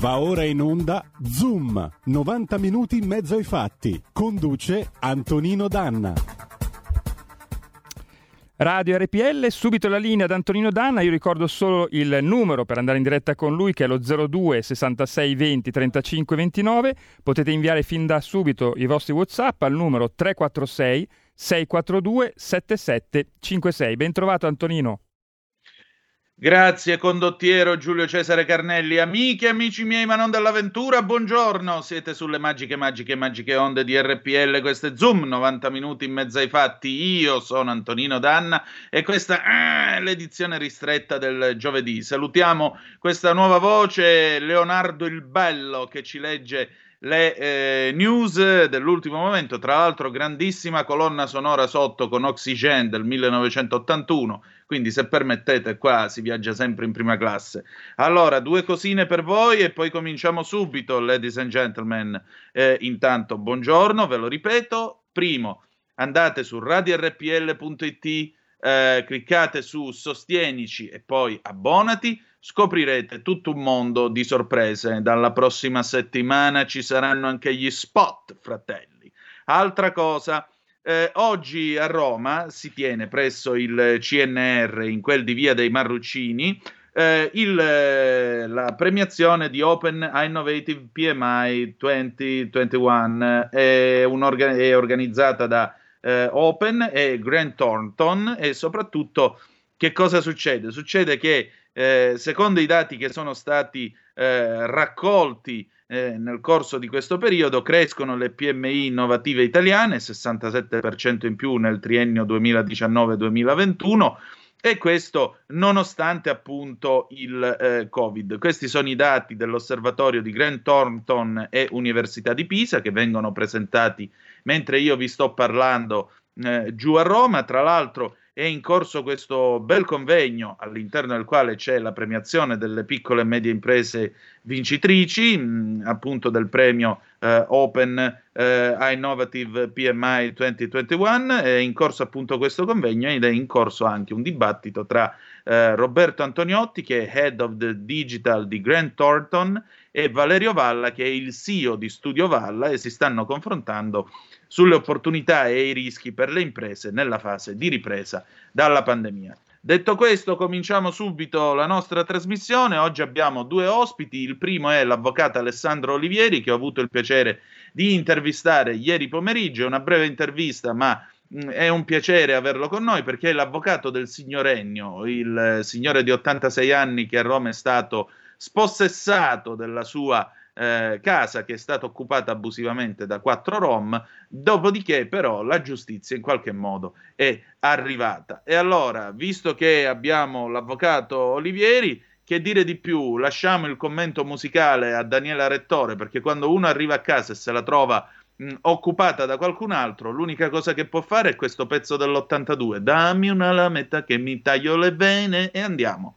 Va ora in onda Zoom, 90 minuti in mezzo ai fatti. Conduce Antonino Danna. Radio RPL, subito la linea ad Antonino Danna, io ricordo solo il numero per andare in diretta con lui che è lo 02 66 20 35 29, potete inviare fin da subito i vostri Whatsapp al numero 346 642 7756. Ben trovato Antonino. Grazie condottiero Giulio Cesare Carnelli, amiche e amici miei ma non dell'avventura, buongiorno, siete sulle magiche, magiche, magiche onde di RPL, questo è Zoom, 90 minuti in mezzo ai fatti, io sono Antonino Danna e questa è eh, l'edizione ristretta del giovedì. Salutiamo questa nuova voce, Leonardo il Bello che ci legge le eh, news dell'ultimo momento, tra l'altro grandissima colonna sonora sotto con Oxygen del 1981 quindi se permettete qua si viaggia sempre in prima classe. Allora, due cosine per voi e poi cominciamo subito, ladies and gentlemen. Eh, intanto, buongiorno, ve lo ripeto. Primo, andate su radiorpl.it, eh, cliccate su Sostienici e poi abbonati scoprirete tutto un mondo di sorprese. Dalla prossima settimana ci saranno anche gli spot, fratelli. Altra cosa, eh, oggi a Roma si tiene presso il CNR, in quel di Via dei Marruccini, eh, il, eh, la premiazione di Open Innovative PMI 2021. È, orga- è organizzata da eh, Open e Grant Thornton e soprattutto che cosa succede? Succede che eh, secondo i dati che sono stati eh, raccolti eh, nel corso di questo periodo crescono le PMI innovative italiane, 67% in più nel triennio 2019-2021 e questo nonostante appunto il eh, Covid. Questi sono i dati dell'osservatorio di Grant Thornton e Università di Pisa che vengono presentati mentre io vi sto parlando eh, giù a Roma. Tra l'altro è in corso questo bel convegno all'interno del quale c'è la premiazione delle piccole e medie imprese vincitrici, mh, appunto del premio eh, Open eh, Innovative PMI 2021. È in corso appunto questo convegno ed è in corso anche un dibattito tra eh, Roberto Antoniotti, che è Head of the Digital di Grant Thornton, e Valerio Valla, che è il CEO di Studio Valla, e si stanno confrontando sulle opportunità e i rischi per le imprese nella fase di ripresa dalla pandemia. Detto questo, cominciamo subito la nostra trasmissione. Oggi abbiamo due ospiti. Il primo è l'avvocato Alessandro Olivieri, che ho avuto il piacere di intervistare ieri pomeriggio. Una breve intervista, ma mh, è un piacere averlo con noi perché è l'avvocato del signor Ennio, il signore di 86 anni che a Roma è stato spossessato della sua eh, casa che è stata occupata abusivamente da quattro rom, dopodiché però la giustizia in qualche modo è arrivata. E allora, visto che abbiamo l'avvocato Olivieri, che dire di più? Lasciamo il commento musicale a Daniela Rettore, perché quando uno arriva a casa e se la trova mh, occupata da qualcun altro, l'unica cosa che può fare è questo pezzo dell'82. Dammi una lametta che mi taglio le vene e andiamo.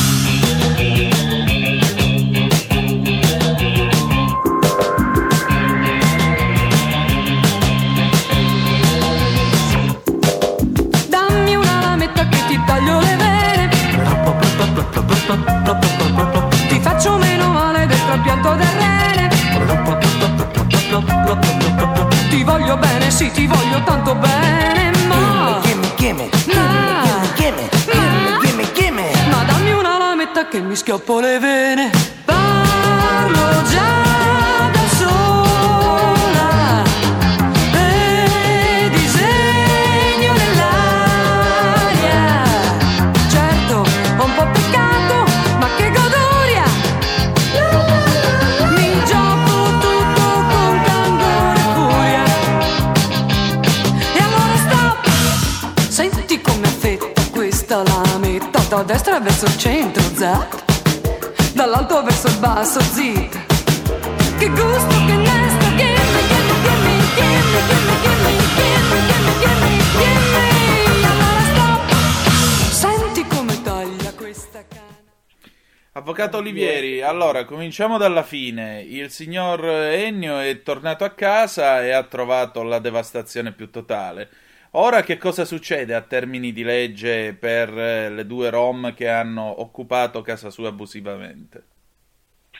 Ti faccio meno male del trapianto del rene. Ti voglio bene, sì, ti voglio tanto bene, ma... Gimme, gimme, gimme, gimme, gimme, gimme. Ma dammi una lametta che mi schioppo le vene. Parlo destra verso il centro, Z, dall'alto verso il basso, Z. Che gusto, che nesto, gimme, gimme, gimme, gimme, gimme, gimme, gimme, gimme, gimme, gimme. Allora stop, senti come taglia questa canna. Avvocato Olivieri, allora cominciamo dalla fine. Il signor Ennio è tornato a casa e ha trovato la devastazione più totale. Ora che cosa succede a termini di legge per eh, le due rom che hanno occupato casa sua abusivamente?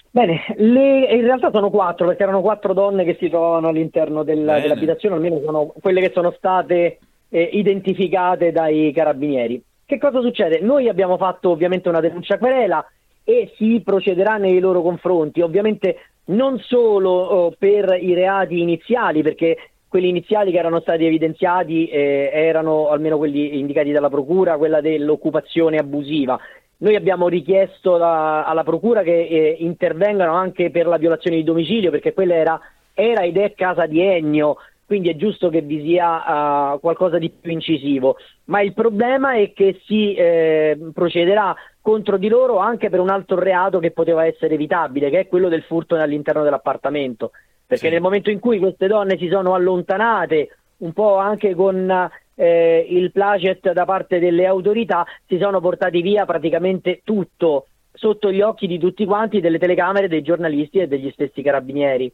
Bene, le- in realtà sono quattro, perché erano quattro donne che si trovavano all'interno del- dell'abitazione, almeno sono quelle che sono state eh, identificate dai carabinieri. Che cosa succede? Noi abbiamo fatto ovviamente una denuncia querela e si procederà nei loro confronti, ovviamente non solo oh, per i reati iniziali, perché quelli iniziali che erano stati evidenziati eh, erano almeno quelli indicati dalla Procura, quella dell'occupazione abusiva. Noi abbiamo richiesto la- alla Procura che eh, intervengano anche per la violazione di domicilio, perché quella era, era ed è casa di Ennio, quindi è giusto che vi sia ah, qualcosa di più incisivo. Ma il problema è che si eh, procederà contro di loro anche per un altro reato che poteva essere evitabile, che è quello del furto all'interno dell'appartamento. Perché Sì. nel momento in cui queste donne si sono allontanate un po' anche con eh, il placet da parte delle autorità, si sono portati via praticamente tutto sotto gli occhi di tutti quanti, delle telecamere, dei giornalisti e degli stessi carabinieri.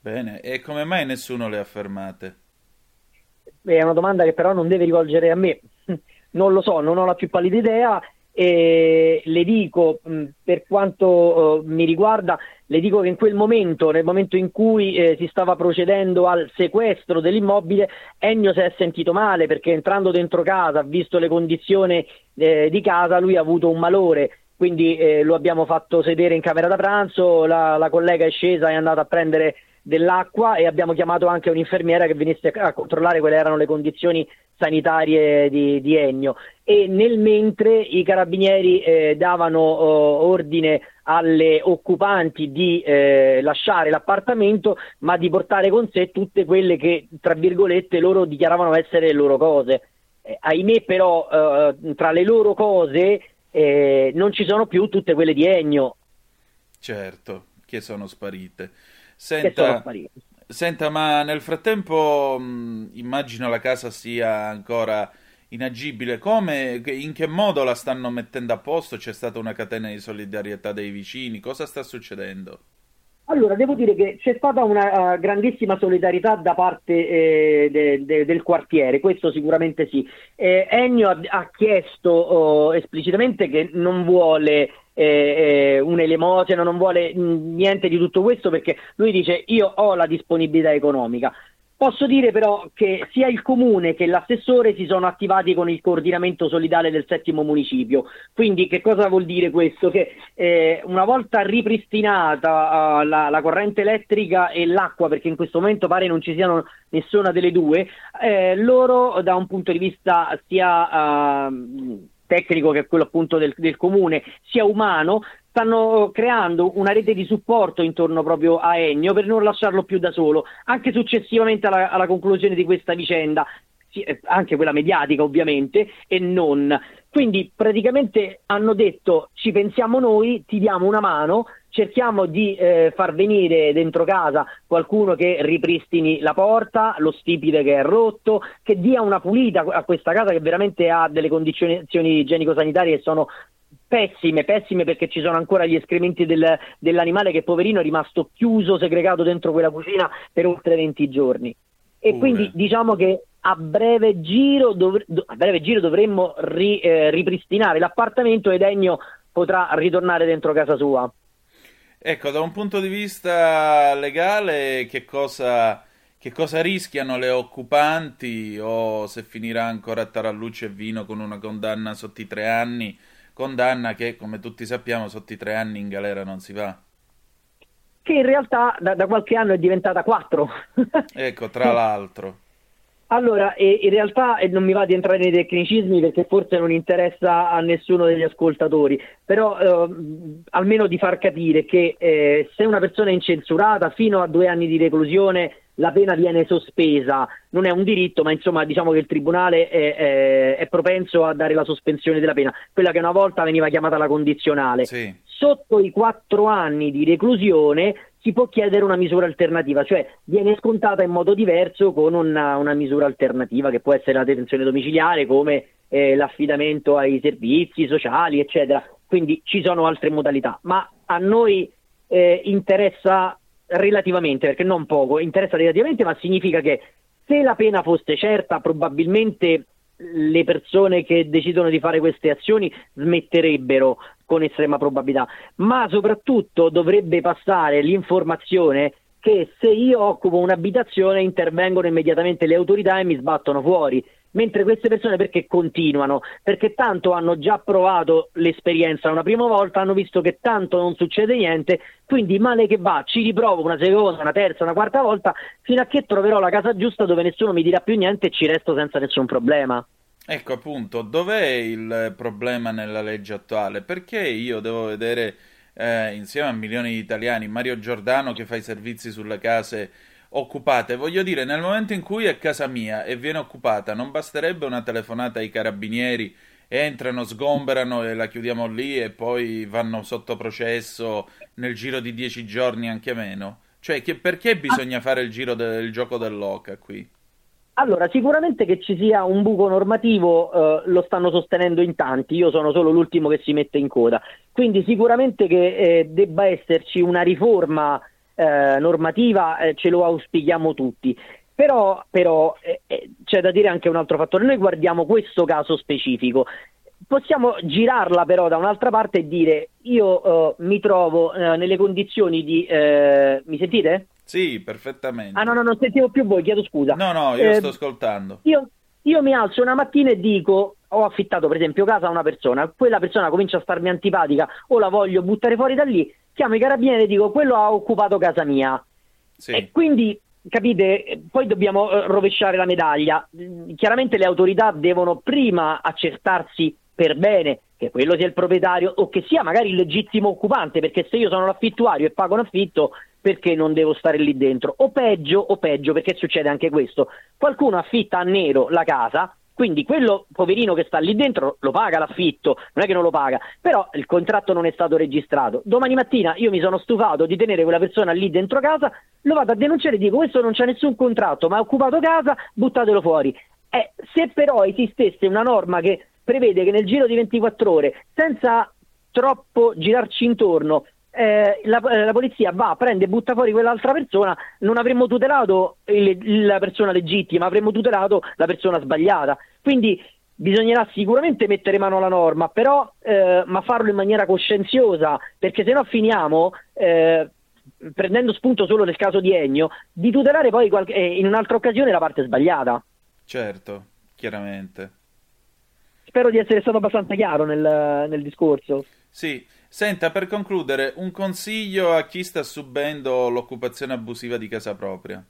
Bene, e come mai nessuno le ha fermate? È una domanda che però non deve rivolgere a me, non lo so, non ho la più pallida idea e le dico, mh, per quanto eh, mi riguarda, le dico che in quel momento, nel momento in cui eh, si stava procedendo al sequestro dell'immobile, Ennio si è sentito male perché entrando dentro casa, visto le condizioni eh, di casa, lui ha avuto un malore. Quindi eh, lo abbiamo fatto sedere in camera da pranzo, la, la collega è scesa e è andata a prendere dell'acqua e abbiamo chiamato anche un'infermiera che venisse a controllare quali erano le condizioni sanitarie di, di Ennio e nel mentre i carabinieri eh, davano oh, ordine alle occupanti di eh, lasciare l'appartamento ma di portare con sé tutte quelle che tra virgolette loro dichiaravano essere le loro cose. Eh, ahimè però eh, tra le loro cose eh, non ci sono più tutte quelle di Ennio Certo, che sono sparite. Senta, senta, ma nel frattempo mh, immagino la casa sia ancora inagibile. Come, in che modo la stanno mettendo a posto? C'è stata una catena di solidarietà dei vicini? Cosa sta succedendo? Allora, devo dire che c'è stata una eh, grandissima solidarietà da parte eh, de- de- del quartiere, questo sicuramente sì. Eh, Ennio ha, ha chiesto oh, esplicitamente che non vuole eh, eh, un'elemosina, non vuole niente di tutto questo perché lui dice io ho la disponibilità economica. Posso dire però che sia il comune che l'assessore si sono attivati con il coordinamento solidale del settimo municipio. Quindi che cosa vuol dire questo? Che eh, una volta ripristinata eh, la, la corrente elettrica e l'acqua, perché in questo momento pare non ci siano nessuna delle due, eh, loro da un punto di vista sia ehm, tecnico che quello appunto del, del comune, sia umano, stanno creando una rete di supporto intorno proprio a Ennio per non lasciarlo più da solo, anche successivamente alla, alla conclusione di questa vicenda, eh, anche quella mediatica ovviamente, e non. Quindi praticamente hanno detto ci pensiamo noi, ti diamo una mano, cerchiamo di eh, far venire dentro casa qualcuno che ripristini la porta, lo stipite che è rotto, che dia una pulita a questa casa che veramente ha delle condizioni igienico-sanitarie che sono pessime, pessime perché ci sono ancora gli escrementi del- dell'animale che poverino è rimasto chiuso, segregato dentro quella cucina per oltre 20 giorni. E Pure. quindi diciamo che a breve giro, dov- do- a breve giro dovremmo ri- eh, ripristinare l'appartamento ed Ennio potrà ritornare dentro casa sua. Ecco, da un punto di vista legale, che cosa, che cosa rischiano le occupanti o se finirà ancora a taralluce e vino con una condanna sotto i tre anni? Condanna che, come tutti sappiamo, sotto i tre anni in galera non si va. Che in realtà da, da qualche anno è diventata 4. Ecco, tra l'altro. Allora, eh, in realtà eh, non mi va di entrare nei tecnicismi perché forse non interessa a nessuno degli ascoltatori, però ehm, almeno di far capire che eh, se una persona è incensurata fino a due anni di reclusione la pena viene sospesa, non è un diritto, ma insomma diciamo che il tribunale è, è, è propenso a dare la sospensione della pena, quella che una volta veniva chiamata la condizionale. Sì. Sotto i quattro anni di reclusione si può chiedere una misura alternativa, cioè viene scontata in modo diverso con una, una misura alternativa che può essere la detenzione domiciliare come eh, l'affidamento ai servizi sociali, eccetera. Quindi ci sono altre modalità, ma a noi eh, interessa relativamente, perché non poco, interessa relativamente, ma significa che se la pena fosse certa, probabilmente le persone che decidono di fare queste azioni smetterebbero con estrema probabilità, ma soprattutto dovrebbe passare l'informazione che se io occupo un'abitazione intervengono immediatamente le autorità e mi sbattono fuori mentre queste persone perché continuano? Perché tanto hanno già provato l'esperienza una prima volta, hanno visto che tanto non succede niente, quindi male che va, ci riprovo una seconda, una terza, una quarta volta, fino a che troverò la casa giusta dove nessuno mi dirà più niente e ci resto senza nessun problema. Ecco appunto, dov'è il problema nella legge attuale? Perché io devo vedere eh, insieme a milioni di italiani Mario Giordano che fa i servizi sulle case occupate. Voglio dire, nel momento in cui è casa mia e viene occupata, non basterebbe una telefonata ai carabinieri, entrano, sgomberano e la chiudiamo lì e poi vanno sotto processo nel giro di dieci giorni, anche meno? Cioè, che, perché bisogna fare il giro del gioco dell'oca qui? Allora, sicuramente che ci sia un buco normativo eh, lo stanno sostenendo in tanti, io sono solo l'ultimo che si mette in coda, quindi sicuramente che eh, debba esserci una riforma eh, normativa eh, ce lo auspichiamo tutti. Però, però eh, eh, c'è da dire anche un altro fattore, noi guardiamo questo caso specifico, possiamo girarla però da un'altra parte e dire io mi trovo nelle condizioni di... mi sentite? Sì, perfettamente. Ah no, no, non sentivo più voi, chiedo scusa. No, no, io sto ascoltando. Io, io mi alzo una mattina e dico ho affittato per esempio casa a una persona, quella persona comincia a starmi antipatica o la voglio buttare fuori da lì, chiamo i carabinieri e dico quello ha occupato casa mia. Sì. E quindi, capite, poi dobbiamo eh, rovesciare la medaglia. Chiaramente le autorità devono prima accertarsi per bene che quello sia il proprietario o che sia magari il legittimo occupante, perché se io sono l'affittuario e pago un affitto, perché non devo stare lì dentro? O peggio, o peggio, perché succede anche questo. Qualcuno affitta a nero la casa, quindi quello poverino che sta lì dentro lo paga l'affitto, non è che non lo paga, però il contratto non è stato registrato. Domani mattina io mi sono stufato di tenere quella persona lì dentro casa, lo vado a denunciare e dico questo non c'è nessun contratto, ma ha occupato casa, buttatelo fuori. Eh, se però esistesse una norma che prevede che nel giro di 24 ore, senza troppo girarci intorno, eh, la, eh, la, polizia va, prende e butta fuori quell'altra persona, non avremmo tutelato il, la persona legittima, avremmo tutelato la persona sbagliata. Quindi bisognerà sicuramente mettere mano alla norma, però eh, ma farlo in maniera coscienziosa, perché se no finiamo eh, prendendo spunto solo nel caso di Ennio, di tutelare poi qualche, eh, in un'altra occasione la parte sbagliata. Certo, chiaramente. Spero di essere stato abbastanza chiaro nel, nel discorso. Sì, Senta, per concludere, un consiglio a chi sta subendo l'occupazione abusiva di casa propria.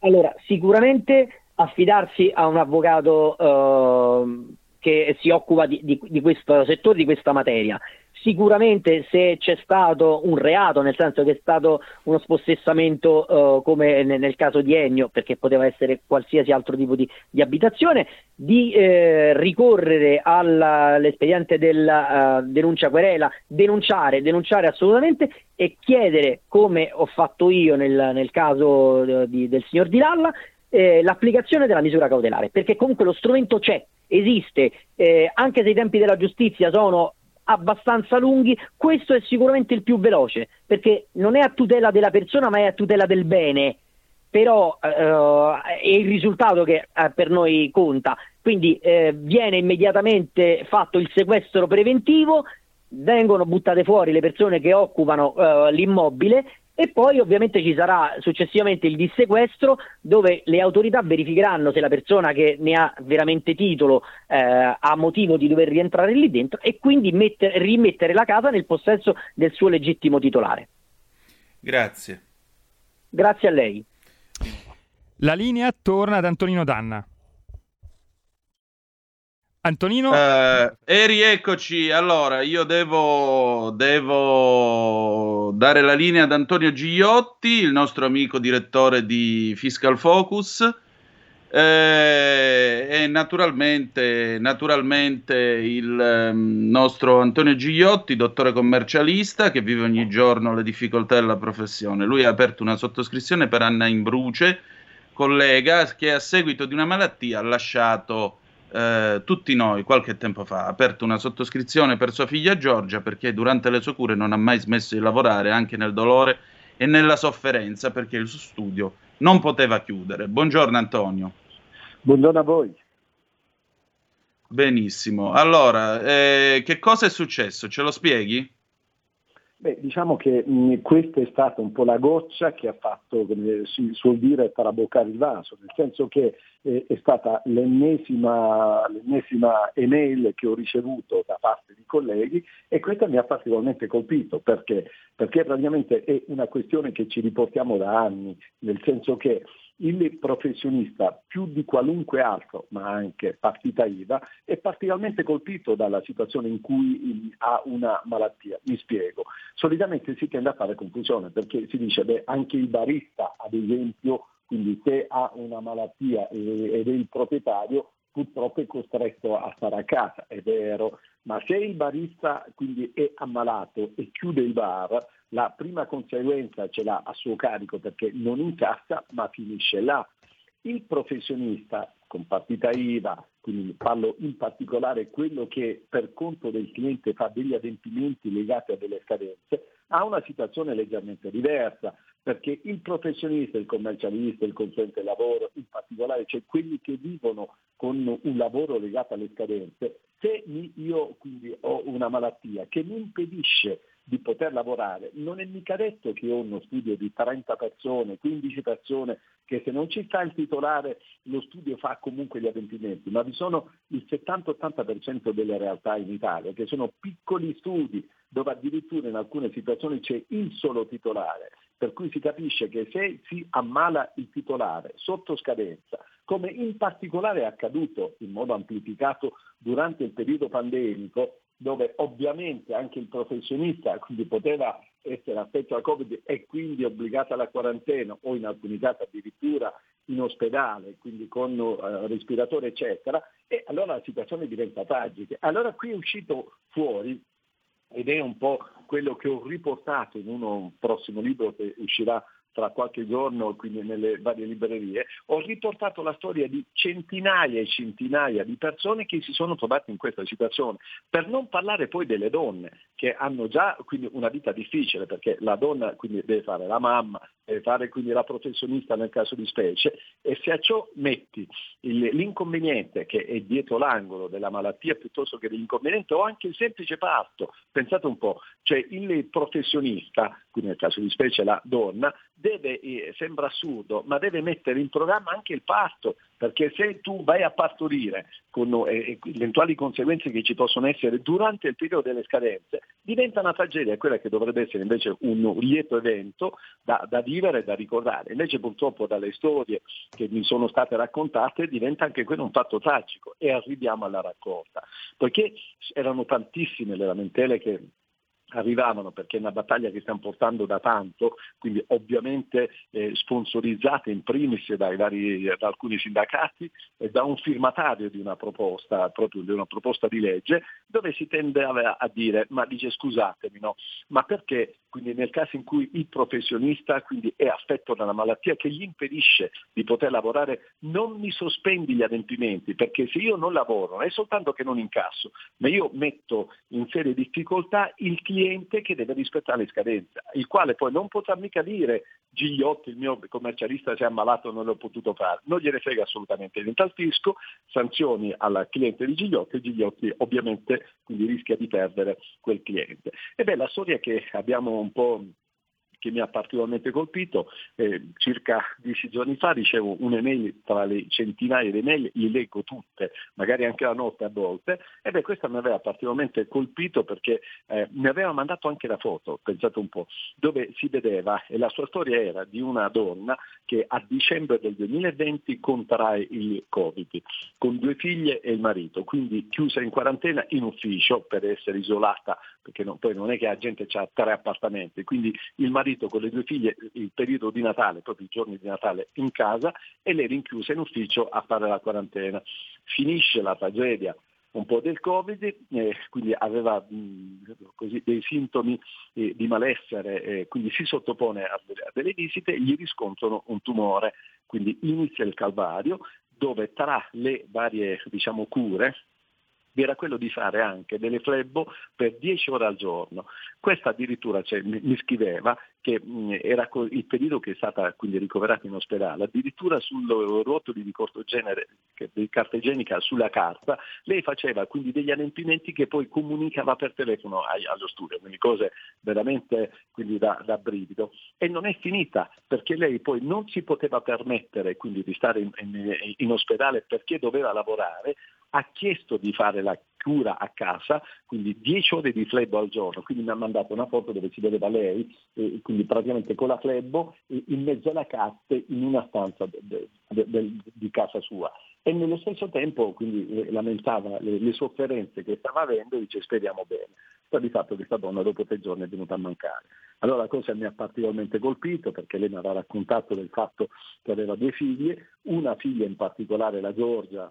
Allora, sicuramente affidarsi a un avvocato uh, che si occupa di, di, di, questo settore, di questa materia. Sicuramente se c'è stato un reato, nel senso che è stato uno spossessamento uh, come nel, nel, caso di Ennio, perché poteva essere qualsiasi altro tipo di, di abitazione, di eh, ricorrere all'espediente della uh, denuncia querela, denunciare, denunciare assolutamente e chiedere, come ho fatto io nel, nel caso uh, di, del signor Di Lalla, eh, l'applicazione della misura cautelare, perché comunque lo strumento c'è, esiste, eh, anche se i tempi della giustizia sono abbastanza lunghi, questo è sicuramente il più veloce, perché non è a tutela della persona, ma è a tutela del bene. Però eh, è il risultato che eh, per noi conta. Quindi eh, viene immediatamente fatto il sequestro preventivo, vengono buttate fuori le persone che occupano eh, l'immobile e poi ovviamente ci sarà successivamente il dissequestro dove le autorità verificheranno se la persona che ne ha veramente titolo eh, ha motivo di dover rientrare lì dentro e quindi mettere, rimettere la casa nel possesso del suo legittimo titolare. Grazie. Grazie a lei. La linea torna ad Antonino Danna. Antonino? Uh, e rieccoci. Allora, io devo, devo, dare la linea ad Antonio Gigliotti, il nostro amico direttore di Fiscal Focus. Eh, e naturalmente, naturalmente il um, nostro Antonio Gigliotti, dottore commercialista che vive ogni giorno le difficoltà della professione. Lui ha aperto una sottoscrizione per Anna Imbruce, collega che a seguito di una malattia ha lasciato eh, tutti noi qualche tempo fa ha aperto una sottoscrizione per sua figlia Giorgia perché durante le sue cure non ha mai smesso di lavorare anche nel dolore e nella sofferenza perché il suo studio non poteva chiudere. Buongiorno Antonio. Buongiorno a voi. Benissimo. Allora, eh, che cosa è successo? Ce lo spieghi? Beh, diciamo che mh, questa è stata un po' la goccia che ha fatto, come si suol dire, traboccare il vaso, nel senso che eh, è stata l'ennesima, l'ennesima email che ho ricevuto da parte di colleghi e questa mi ha particolarmente colpito perché? perché praticamente è una questione che ci riportiamo da anni, nel senso che il professionista più di qualunque altro, ma anche partita IVA, è particolarmente colpito dalla situazione in cui ha una malattia. Mi spiego. Solitamente si tende a fare confusione perché si dice che anche il barista, ad esempio, quindi se ha una malattia ed è il proprietario, purtroppo è costretto a stare a casa, è vero, ma se il barista quindi è ammalato e chiude il bar, la prima conseguenza ce l'ha a suo carico perché non incassa ma finisce là. Il professionista con partita IVA, quindi parlo in particolare quello che per conto del cliente fa degli adempimenti legati a delle scadenze, ha una situazione leggermente diversa, perché il professionista, il commercialista, il consulente lavoro, in particolare, cioè quelli che vivono con un lavoro legato alle scadenze, se io quindi ho una malattia che mi impedisce di poter lavorare, non è mica detto che ho uno studio di 30 persone, 15 persone, che se non ci sta il titolare lo studio fa comunque gli adempimenti, ma vi sono il 70-80% delle realtà in Italia che sono piccoli studi dove addirittura in alcune situazioni c'è il solo titolare, per cui si capisce che se si ammala il titolare sotto scadenza, come in particolare è accaduto in modo amplificato durante il periodo pandemico, dove ovviamente anche il professionista quindi poteva essere affetto da Covid e quindi obbligato alla quarantena o in alcuni casi addirittura in ospedale, quindi con uh, respiratore eccetera, e allora la situazione diventa tragica. Allora qui è uscito fuori, ed è un po' quello che ho riportato in uno, un prossimo libro che uscirà tra qualche giorno, quindi nelle varie librerie, ho riportato la storia di centinaia e centinaia di persone che si sono trovate in questa situazione, per non parlare poi delle donne che hanno già quindi, una vita difficile, perché la donna quindi, deve fare la mamma, deve fare quindi la professionista nel caso di specie, e se a ciò metti il, l'inconveniente che è dietro l'angolo della malattia piuttosto che dell'inconveniente o anche il semplice parto, pensate un po', cioè il professionista, quindi nel caso di specie la donna, deve, eh, sembra assurdo, ma deve mettere in programma anche il parto, perché se tu vai a partorire con eh, eventuali conseguenze che ci possono essere durante il periodo delle scadenze, diventa una tragedia, quella che dovrebbe essere invece un lieto evento da, da vivere e da ricordare. Invece purtroppo dalle storie che mi sono state raccontate diventa anche quello un fatto tragico e arriviamo alla raccolta, poiché erano tantissime le lamentele che arrivavano perché è una battaglia che stiamo portando da tanto, quindi ovviamente eh, sponsorizzate in primis vari, da alcuni sindacati e da un firmatario di una proposta, proprio di una proposta di legge, dove si tende a, a dire, ma dice scusatemi, no, ma perché quindi nel caso in cui il professionista è affetto da una malattia che gli impedisce di poter lavorare, non mi sospendi gli adempimenti, perché se io non lavoro, non è soltanto che non incasso, ma io metto in serie difficoltà il cliente che deve rispettare le scadenze, il quale poi non potrà mica dire Gigliotti, il mio commercialista si è ammalato, non l'ho potuto fare, non gliene frega assolutamente niente al fisco, sanzioni al cliente di Gigliotti Gigliotti ovviamente quindi rischia di perdere quel cliente. E beh, la storia che abbiamo un po' che mi ha particolarmente colpito, eh, circa dieci giorni fa ricevo un'email tra le centinaia di email, le leggo tutte, magari anche la notte a volte, e beh questa mi aveva particolarmente colpito perché eh, mi aveva mandato anche la foto, pensate un po', dove si vedeva, e la sua storia era di una donna che a dicembre del 2020 contrae il Covid, con due figlie e il marito, quindi chiusa in quarantena in ufficio per essere isolata, perché non, poi non è che la gente ha tre appartamenti, quindi il marito con le due figlie il periodo di Natale, proprio i giorni di Natale in casa e lei rinchiusa in ufficio a fare la quarantena. Finisce la tragedia un po' del Covid, eh, quindi aveva mh, così, dei sintomi eh, di malessere, eh, quindi si sottopone a a delle visite, gli riscontrano un tumore, quindi inizia il calvario dove tra le varie diciamo, cure era quello di fare anche delle flebbo per 10 ore al giorno. Questa addirittura cioè, mi, scriveva che mh, era il periodo che è stata quindi ricoverata in ospedale, addirittura sul rotoli di cortogenere, di carta igienica sulla carta, lei faceva quindi degli adempimenti che poi comunicava per telefono ai, allo studio, quindi cose veramente quindi da, da, brivido. E non è finita, perché lei poi non si poteva permettere quindi di stare in, in, in ospedale perché doveva lavorare, ha chiesto di fare la cura a casa, quindi 10 ore di flebo al giorno, quindi mi ha mandato una foto dove si vedeva lei, eh, quindi praticamente con la flebo in mezzo alla catte in una stanza de, de, de, di casa sua. E nello stesso tempo quindi lamentava le, le, sofferenze che stava avendo e dice speriamo bene. Sta di fatto questa donna dopo tre giorni è venuta a mancare. Allora la cosa mi ha particolarmente colpito perché lei mi aveva raccontato del fatto che aveva due figlie, una figlia in particolare, la Giorgia,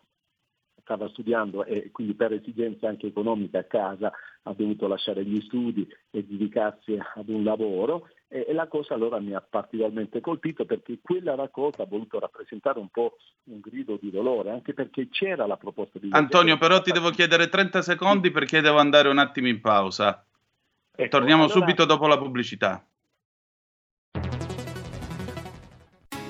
stava studiando e quindi per esigenze anche economiche a casa ha dovuto lasciare gli studi e dedicarsi ad un lavoro e, la cosa allora mi ha particolarmente colpito perché quella raccolta ha voluto rappresentare un po' un grido di dolore, anche perché c'era la proposta di... Antonio, però ti devo chiedere 30 secondi perché devo andare un attimo in pausa. Ecco, Torniamo allora... subito dopo la pubblicità.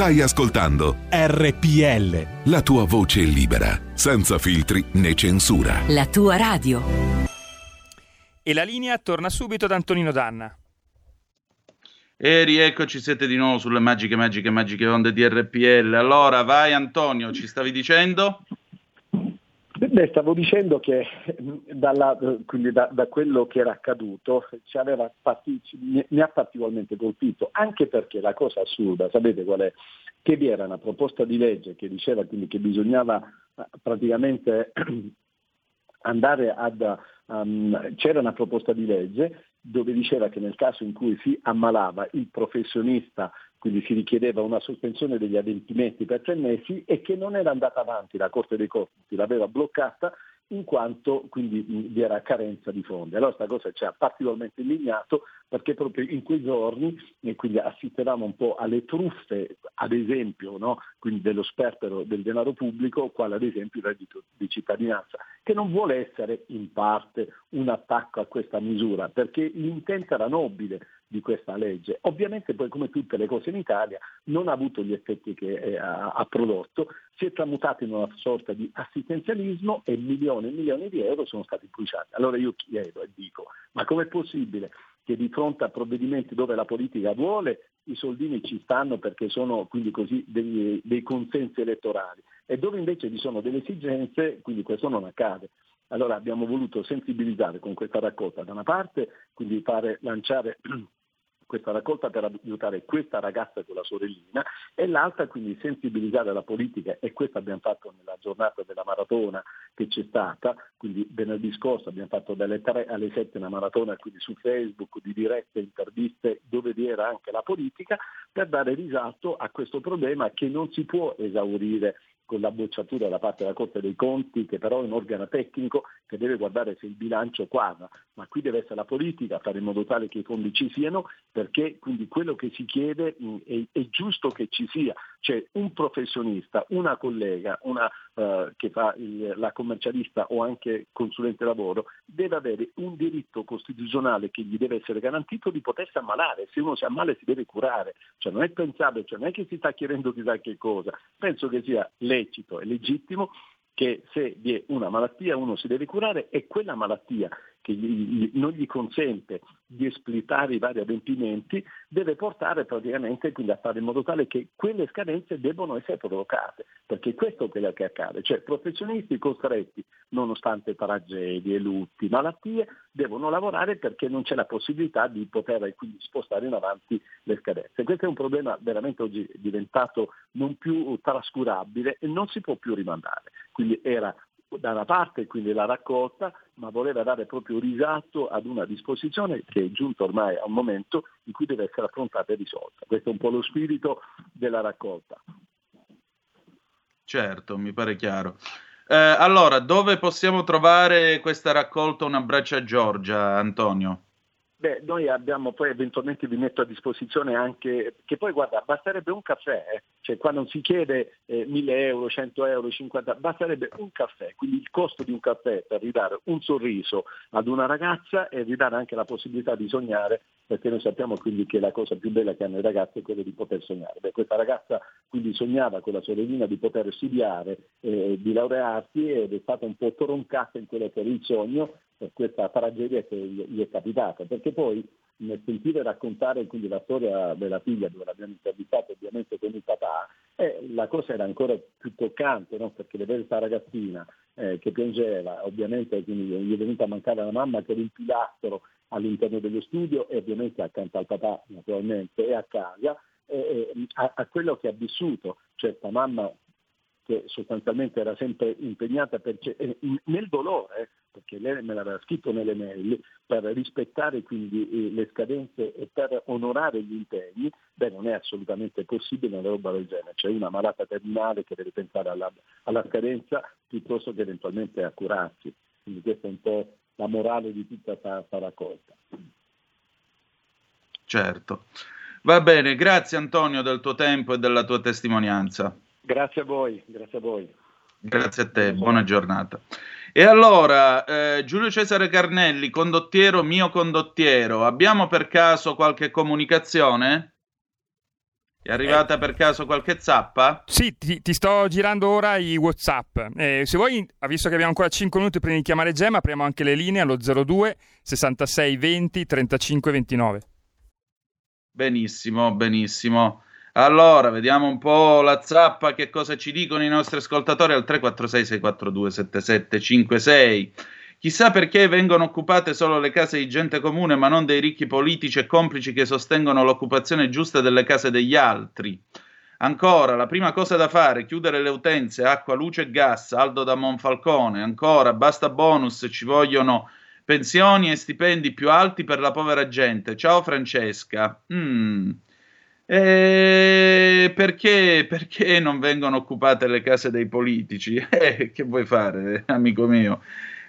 Stai ascoltando RPL. La tua voce libera, senza filtri né censura. La tua radio. E la linea torna subito ad Antonino Danna. E rieccoci, siete di nuovo sulle magiche, magiche, magiche onde di RPL. Allora, vai Antonio, ci stavi dicendo? Beh, stavo dicendo che dalla, da, da, quello che era accaduto parti, mi ha particolarmente colpito, anche perché la cosa assurda, sapete qual è? Che vi era una proposta di legge che diceva quindi che bisognava eh, praticamente andare ad... Um, c'era una proposta di legge dove diceva che nel caso in cui si ammalava il professionista quindi si richiedeva una sospensione degli adempimenti per tre mesi e che non era andata avanti, la Corte dei Conti l'aveva bloccata in quanto quindi vi era carenza di fondi. Allora questa cosa ci ha particolarmente indignato perché proprio in quei giorni e quindi assistevamo un po' alle truffe, ad esempio, no? quindi dello sperpero del denaro pubblico, quale ad esempio il reddito di cittadinanza, che non vuole essere in parte un attacco a questa misura, perché l'intento era nobile di questa legge. Ovviamente poi come tutte le cose in Italia non ha avuto gli effetti che eh, ha, ha, prodotto, si è tramutato in una sorta di assistenzialismo e milioni e milioni di euro sono stati bruciati. Allora io chiedo e dico, ma com'è possibile che di fronte a provvedimenti dove la politica vuole i soldini ci stanno perché sono quindi così dei, dei consensi elettorali e dove invece vi sono delle esigenze, quindi questo non accade. Allora abbiamo voluto sensibilizzare con questa raccolta da una parte, quindi fare lanciare questa raccolta per aiutare questa ragazza con la sorellina e l'altra quindi sensibilizzare la politica e questo abbiamo fatto nella giornata della maratona che c'è stata, quindi venerdì scorso abbiamo fatto dalle 3 alle 7 una maratona quindi su Facebook di dirette interviste dove vi era anche la politica per dare risalto a questo problema che non si può esaurire la bocciatura da parte della Corte dei Conti, che però è un organo tecnico che deve guardare se il bilancio quadra, ma qui deve essere la politica a fare in modo tale che i fondi ci siano, perché quindi quello che si chiede mh, è, è, giusto che ci sia, cioè un professionista, una collega, una uh, che fa il, la commercialista o anche consulente lavoro, deve avere un diritto costituzionale che gli deve essere garantito di potersi ammalare, se uno si ammala si deve curare, cioè non è pensabile, cioè non è che si sta chiedendo chissà che cosa, penso che sia lei lecito e legittimo che se vi è una malattia uno si deve curare e quella malattia che gli, non gli consente di espletare i vari adempimenti deve portare praticamente quindi a fare in modo tale che quelle scadenze debbano essere provocate, perché questo è quello che accade, cioè professionisti costretti, nonostante tragedie, lutti, malattie, devono lavorare perché non c'è la possibilità di poter quindi spostare in avanti le scadenze. Questo è un problema veramente oggi diventato non più trascurabile e non si può più rimandare. Quindi era da una parte quindi la raccolta, ma voleva dare proprio risatto ad una disposizione che è giunta ormai a un momento in cui deve essere affrontata e risolta. Questo è un po' lo spirito della raccolta. Certo, mi pare chiaro. Eh, allora, dove possiamo trovare questa raccolta Un abbraccio a Giorgia, Antonio? Beh, noi abbiamo poi eventualmente vi metto a disposizione anche, che poi guarda, basterebbe un caffè, eh? cioè qua non si chiede eh, 1000 euro, 100 euro, 50, basterebbe un caffè, quindi il costo di un caffè per ridare un sorriso ad una ragazza e ridare anche la possibilità di sognare, perché noi sappiamo quindi che la cosa più bella che hanno i ragazzi è quella di poter sognare. Beh, questa ragazza quindi sognava con la sorellina di poter studiare, eh, di laurearsi ed è stata un po' troncata in quello che era il sogno per questa tragedia che gli è capitata, perché poi nel sentire raccontare quindi la storia della figlia dove l'abbiamo intervistato ovviamente con il papà, eh, la cosa era ancora più toccante, no? perché vedere questa ragazzina eh, che piangeva, ovviamente quindi gli è venuta a mancare la mamma che era il pilastro all'interno dello studio e ovviamente accanto al papà naturalmente e a casa, eh, a, a, quello che ha vissuto, cioè questa mamma che sostanzialmente era sempre impegnata per, eh, nel dolore, perché lei me l'aveva scritto nelle mail, per rispettare quindi eh, le scadenze e per onorare gli impegni, beh non è assolutamente possibile una roba del genere, c'è una malata terminale che deve pensare alla, alla scadenza piuttosto che eventualmente a curarsi. Quindi questa è un po' la morale di tutta questa raccolta. Certo. Va bene, grazie Antonio del tuo tempo e della tua testimonianza. Grazie a voi, grazie a voi. Grazie a te, buona giornata. E allora, eh, Giulio Cesare Carnelli, condottiero mio condottiero, abbiamo per caso qualche comunicazione? È arrivata per caso qualche zappa? Sì, ti, ti sto girando ora i WhatsApp. Eh, se vuoi, visto che abbiamo ancora 5 minuti prima di chiamare Gemma, apriamo anche le linee allo 02 66 20 35 29. Benissimo, benissimo. Allora, vediamo un po' la zappa, che cosa ci dicono i nostri ascoltatori al 346-642-7756. Chissà perché vengono occupate solo le case di gente comune, ma non dei ricchi politici e complici che sostengono l'occupazione giusta delle case degli altri. Ancora, la prima cosa da fare, chiudere le utenze, acqua, luce e gas, Aldo da Monfalcone. Ancora, basta bonus, ci vogliono pensioni e stipendi più alti per la povera gente. Ciao Francesca. Mm. Eh, perché, perché, non vengono occupate le case dei politici? Eh, che vuoi fare, amico mio?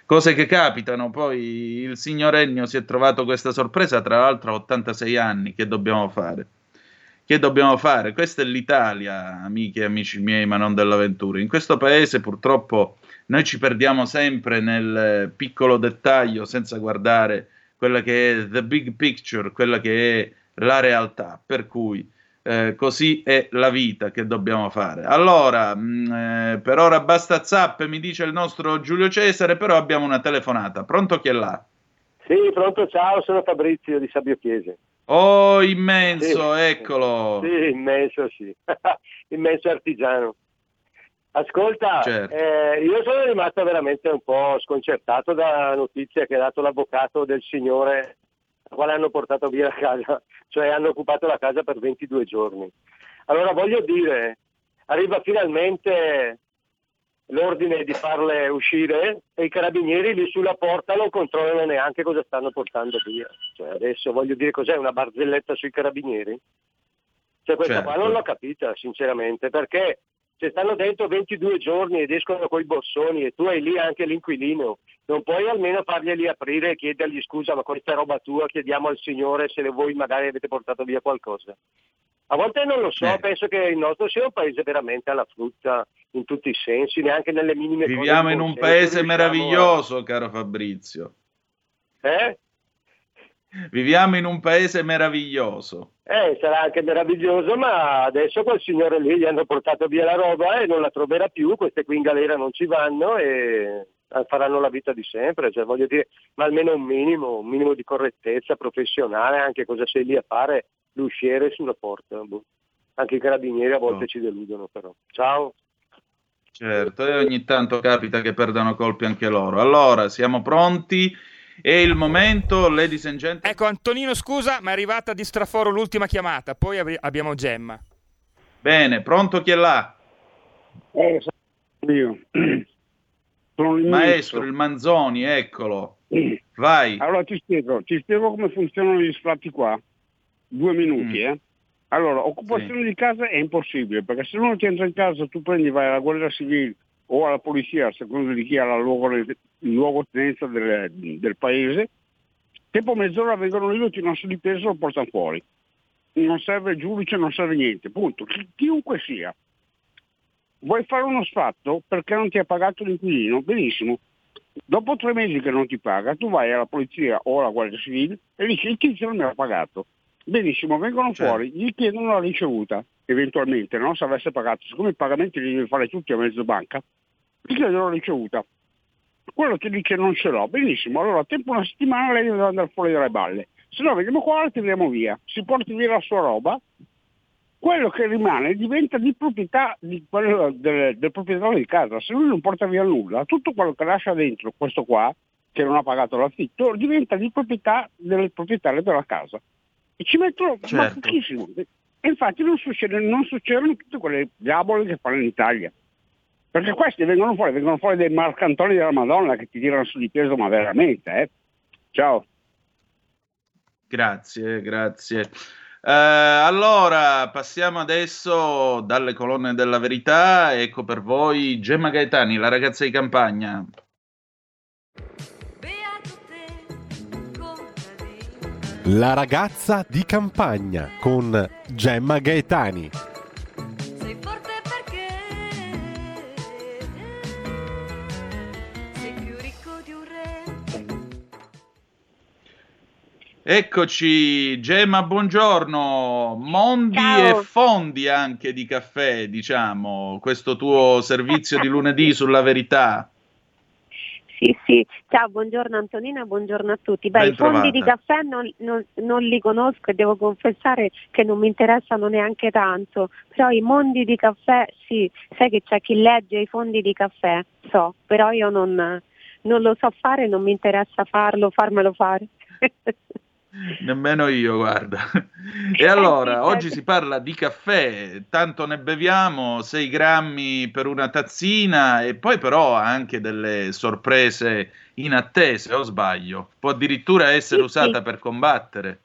Cose che capitano. Poi il signor Ennio si è trovato questa sorpresa, tra l'altro a 86 anni. Che dobbiamo fare? Che dobbiamo fare? Questa è l'Italia, amiche e amici miei, ma non dell'avventura. In questo paese purtroppo noi ci perdiamo sempre nel piccolo dettaglio senza guardare quella che è the big picture, quella che è la realtà, per cui eh, così è la vita che dobbiamo fare. Allora, mh, mm, eh, per ora basta zappe, mi dice il nostro Giulio Cesare, però abbiamo una telefonata. Pronto chi è là? Sì, pronto, ciao, sono Fabrizio di Sabio Chiese. Oh, immenso, sì. eccolo. Sì, immenso, sì. immenso artigiano. Ascolta, certo. eh, io sono rimasto veramente un po' sconcertato dalla notizia che ha dato l'avvocato del signore quale hanno portato via la casa, cioè hanno occupato la casa per 22 giorni. Allora voglio dire, arriva finalmente l'ordine di farle uscire e i carabinieri lì sulla porta non controllano neanche cosa stanno portando via. Cioè, adesso voglio dire cos'è una barzelletta sui carabinieri? Cioè questa certo. qua non l'ho capita sinceramente perché se stanno dentro 22 giorni ed escono coi borsoni e tu hai lì anche l'inquilino, non puoi almeno farglieli aprire e chiedergli scusa ma questa è roba tua, chiediamo al Signore se voi magari avete portato via qualcosa. A volte non lo so, eh. penso che il nostro sia un paese veramente alla frutta in tutti i sensi, neanche nelle minime Viviamo cose. Viviamo in un paese meraviglioso, a... caro Fabrizio. Eh? Viviamo in un paese meraviglioso. Eh, sarà anche meraviglioso, ma adesso quel signore lì gli hanno portato via la roba e non la troverà più, queste qui in galera non ci vanno e faranno la vita di sempre, cioè voglio dire, ma almeno un minimo, un minimo di correttezza professionale, anche cosa sei lì a fare, l'usciere sulla porta. Boh. Anche i carabinieri a volte no. ci deludono però. Ciao. Certo, e ogni tanto capita che perdano colpi anche loro. Allora, siamo pronti? È il momento, ladies and gentlemen. Ecco, Antonino, scusa, ma è arrivata di straforo l'ultima chiamata, poi ab- abbiamo Gemma. Bene, pronto chi è là? Eh, io. Sono il Maestro, il Manzoni, eccolo. Vai. Allora ti spiego, ti spiego come funzionano gli sfratti qua due minuti, mm. eh. Allora, occupazione sì. di casa è impossibile, perché se uno ti entra in casa, tu prendi, vai alla Guardia Civile o alla polizia, a seconda di chi ha la luogotenenza del, del paese, tempo mezz'ora vengono lì, lo tirano su di peso e lo portano fuori. Non serve il giudice, non serve niente, punto. Chi, chiunque sia. Vuoi fare uno sfatto perché non ti ha pagato l'inquilino? Benissimo. Dopo tre mesi che non ti paga, tu vai alla polizia o alla Guardia Civile e dici il tizio non mi ha pagato. Benissimo, vengono certo. fuori, gli chiedono la ricevuta, eventualmente, no? se avesse pagato. Siccome i pagamenti li devi fare tutti a mezzo banca, gli chiedono la ricevuta. Quello ti dice non ce l'ho, benissimo, allora a tempo una settimana lei deve andare fuori dalle balle. Se no veniamo qua e tiriamo via. Si porti via la sua roba, quello che rimane diventa di proprietà di quello del, del proprietario di casa. Se lui non porta via nulla, tutto quello che lascia dentro, questo qua, che non ha pagato l'affitto, diventa di proprietà del proprietario della casa. E ci mettono certo. pochissimo. E infatti non, succede, non succedono tutte quelle diavole che fanno in Italia. Perché questi vengono fuori, vengono fuori dei marcantoni della Madonna che ti tirano su di peso, ma veramente, eh. Ciao. Grazie, grazie. Eh, allora, passiamo adesso dalle colonne della verità. Ecco per voi Gemma Gaetani, la ragazza di campagna. La ragazza di campagna con Gemma Gaetani. Eccoci, Gemma, buongiorno. Mondi Ciao. e fondi anche di caffè, diciamo, questo tuo servizio di lunedì sulla verità. Sì, sì, ciao, buongiorno Antonina, buongiorno a tutti. Beh, i fondi di caffè non, non, non, li conosco e devo confessare che non mi interessano neanche tanto, però i mondi di caffè sì, sai che c'è chi legge i fondi di caffè, so, però io non, non lo so fare, non mi interessa farlo, farmelo fare. Nemmeno io, guarda. E allora, oggi si parla di caffè, tanto ne beviamo, 6 grammi per una tazzina e poi però anche delle sorprese inattese, o sbaglio? Può addirittura essere sì, usata sì. per combattere.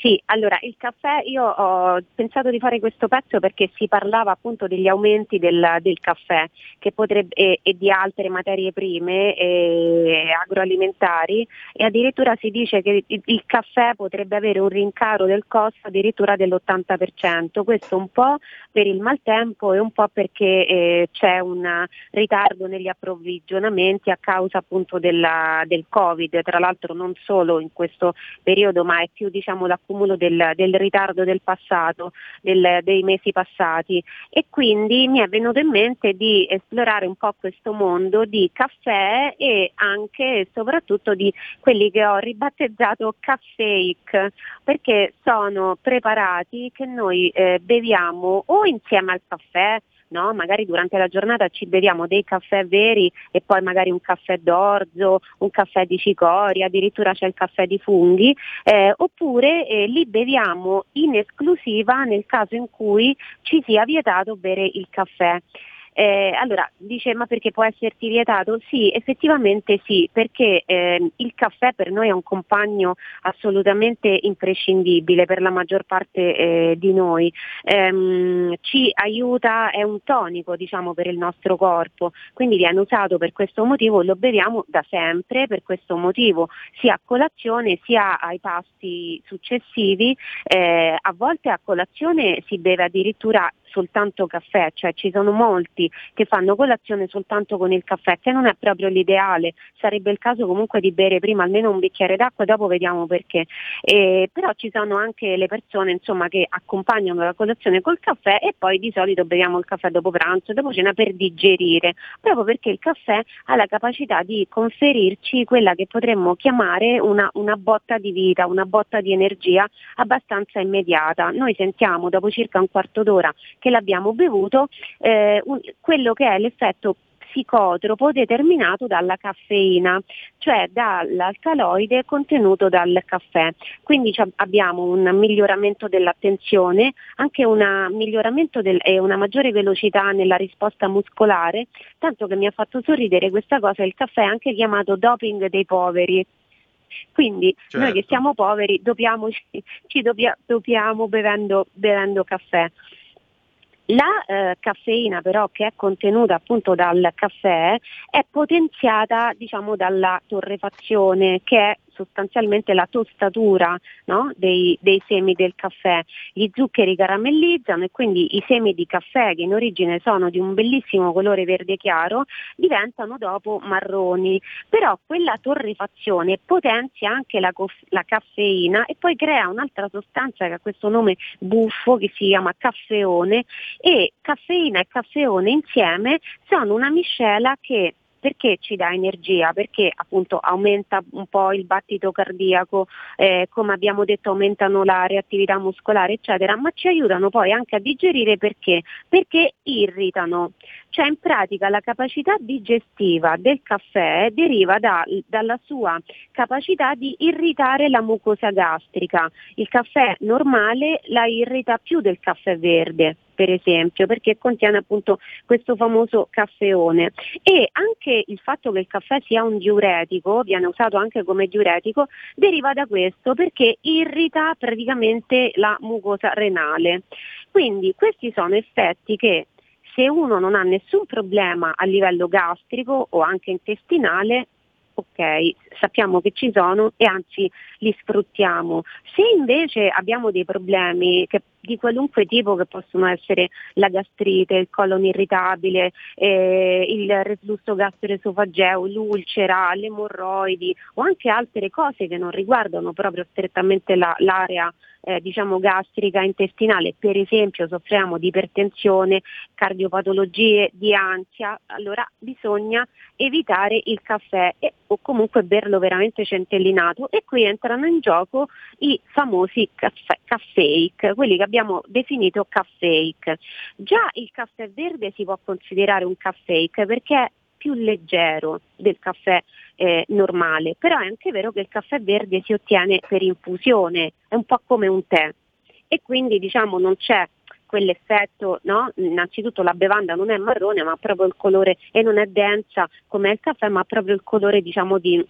Sì, allora il caffè, io ho pensato di fare questo pezzo perché si parlava appunto degli aumenti del, del caffè potrebbe, e, e, di altre materie prime e agroalimentari e addirittura si dice che il, il, caffè potrebbe avere un rincaro del costo addirittura dell'80%, questo un po' per il maltempo e un po' perché eh, c'è un ritardo negli approvvigionamenti a causa appunto della, del Covid, tra l'altro non solo in questo periodo ma è più diciamo l'accumulo accumulo del, del ritardo del passato, del, dei mesi passati. E quindi mi è venuto in mente di esplorare un po' questo mondo di caffè e anche e soprattutto di quelli che ho ribattezzato caffeic perché sono preparati che noi eh, beviamo o insieme al caffè no? magari durante la giornata ci beviamo dei caffè veri e poi magari un caffè d'orzo, un caffè di cicoria, addirittura c'è il caffè di funghi, eh, oppure eh, li beviamo in esclusiva nel caso in cui ci sia vietato bere il caffè. Eh, allora, dice ma perché può esserti vietato? Sì, effettivamente sì, perché eh, il caffè per noi è un compagno assolutamente imprescindibile per la maggior parte eh, di noi. Ehm, ci aiuta, è un tonico diciamo per il nostro corpo, quindi viene usato per questo motivo, lo beviamo da sempre per questo motivo, sia a colazione sia ai pasti successivi. Eh, a volte a colazione si beve addirittura soltanto caffè, cioè ci sono molti che fanno colazione soltanto con il caffè, che non è proprio l'ideale, sarebbe il caso comunque di bere prima almeno un bicchiere d'acqua e dopo vediamo perché. Eh, però ci sono anche le persone insomma, che accompagnano la colazione col caffè e poi di solito beviamo il caffè dopo pranzo, dopo cena per digerire, proprio perché il caffè ha la capacità di conferirci quella che potremmo chiamare una, una botta di vita, una botta di energia abbastanza immediata. Noi sentiamo dopo circa un quarto d'ora che l'abbiamo bevuto, eh, un, quello che è l'effetto psicotropo determinato dalla caffeina, cioè dall'alcaloide contenuto dal caffè. Quindi abbiamo un miglioramento dell'attenzione, anche un miglioramento del, e una maggiore velocità nella risposta muscolare, tanto che mi ha fatto sorridere questa cosa, il caffè è anche chiamato doping dei poveri. Quindi certo. noi che certo. siamo poveri dopiamoci, ci doppia, dopiamo bevendo, bevendo caffè. La eh, caffeina però che è contenuta appunto dal caffè è potenziata diciamo dalla torrefazione che è sostanzialmente la tostatura no? dei, dei, semi del caffè. Gli zuccheri caramellizzano e quindi i semi di caffè che in origine sono di un bellissimo colore verde chiaro diventano dopo marroni, però quella torrefazione potenzia anche la, cof- la caffeina e poi crea un'altra sostanza che ha questo nome buffo che si chiama caffeone e caffeina e caffeone insieme sono una miscela che perché ci dà energia? Perché appunto aumenta un po' il battito cardiaco, eh, come abbiamo detto aumentano la reattività muscolare, eccetera, ma ci aiutano poi anche a digerire perché? Perché irritano. Cioè in pratica la capacità digestiva del caffè deriva da, dalla sua capacità di irritare la mucosa gastrica. Il caffè normale la irrita più del caffè verde per esempio, perché contiene appunto questo famoso caffeone. E anche il fatto che il caffè sia un diuretico, viene usato anche come diuretico, deriva da questo perché irrita praticamente la mucosa renale. Quindi questi sono effetti che se uno non ha nessun problema a livello gastrico o anche intestinale, ok, sappiamo che ci sono e anzi li sfruttiamo. Se invece abbiamo dei problemi che, di qualunque tipo che possono essere la gastrite, il colon irritabile, eh, il reflusso gastroesofageo, l'ulcera, le emorroidi o anche altre cose che non riguardano proprio strettamente la, l'area eh, diciamo gastrica intestinale, per esempio soffriamo di ipertensione, cardiopatologie, di ansia, allora bisogna evitare il caffè e, o comunque berlo veramente centellinato. E qui entrano in gioco i famosi caffè, caffèic, quelli che abbiamo definito caffèic. Già il caffè verde si può considerare un caffèic perché è più leggero del caffè eh, normale, però è anche vero che il caffè verde si ottiene per infusione, è un po' come un tè e quindi diciamo non c'è quell'effetto, no? innanzitutto la bevanda non è marrone ma proprio il colore e non è densa come il caffè ma proprio il colore diciamo di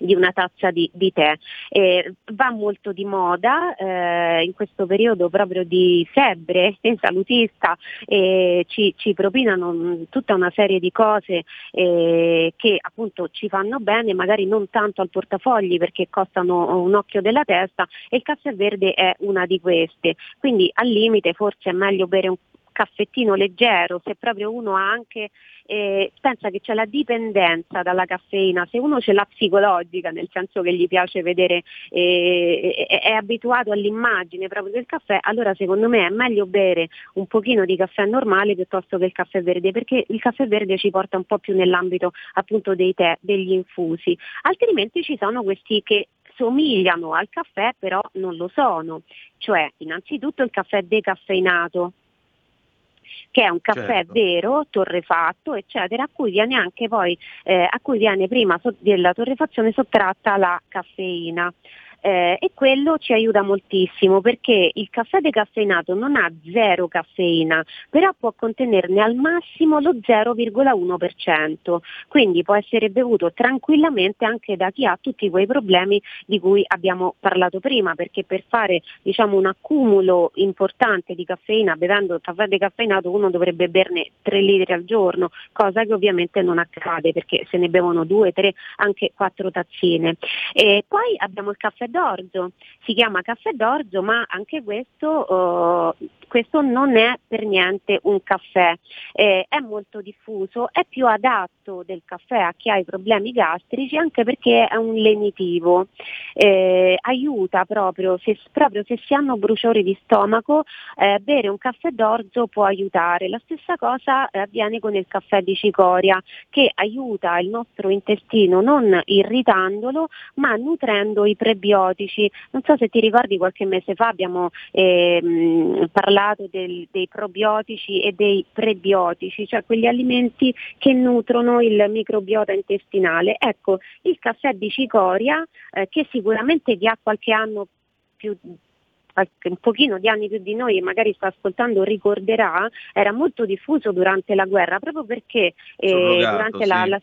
di una tazza di, di tè. Eh, va molto di moda eh, in questo periodo proprio di febbre salutista, eh, ci, ci, propinano tutta una serie di cose eh, che appunto ci fanno bene, magari non tanto al portafogli perché costano un occhio della testa e il caffè verde è una di queste. Quindi al limite forse è meglio bere un caffettino leggero, se proprio uno ha anche, eh, pensa che c'è la dipendenza dalla caffeina, se uno ce l'ha psicologica, nel senso che gli piace vedere, eh, è, è abituato all'immagine proprio del caffè, allora secondo me è meglio bere un pochino di caffè normale piuttosto che il caffè verde, perché il caffè verde ci porta un po' più nell'ambito appunto dei tè, degli infusi. Altrimenti ci sono questi che somigliano al caffè però non lo sono, cioè innanzitutto il caffè decaffeinato, che è un caffè Certo. vero, torrefatto, eccetera, a cui viene anche poi, eh, a cui viene prima so- della torrefazione sottratta la caffeina. Eh, e quello ci aiuta moltissimo perché il caffè decaffeinato non ha zero caffeina, però può contenerne al massimo lo 0,1%, quindi può essere bevuto tranquillamente anche da chi ha tutti quei problemi di cui abbiamo parlato prima, perché per fare diciamo, un accumulo importante di caffeina bevendo caffè decaffeinato uno dovrebbe berne 3 litri al giorno, cosa che ovviamente non accade perché se ne bevono 2, 3, anche 4 tazzine. E poi abbiamo il caffè d'orzo, si chiama caffè d'orzo ma anche questo, eh, questo non è per niente un caffè, Eh, è molto diffuso, è più adatto del caffè a chi ha i problemi gastrici anche perché è un lenitivo, Eh, aiuta proprio se, proprio se si hanno bruciori di stomaco, eh, bere un caffè d'orzo può aiutare. La stessa cosa eh, avviene con il caffè di cicoria che aiuta il nostro intestino non irritandolo ma nutrendo i prebiotici. Non so se ti ricordi qualche mese fa abbiamo ehm, parlato del- dei probiotici e dei prebiotici, cioè quegli alimenti che nutrono il microbiota intestinale. Ecco, il caffè di cicoria eh, che sicuramente chi ha qualche anno più un pochino di anni più di noi e magari sta ascoltando ricorderà, era molto diffuso durante la guerra proprio perché eh, durante la, sì. la- la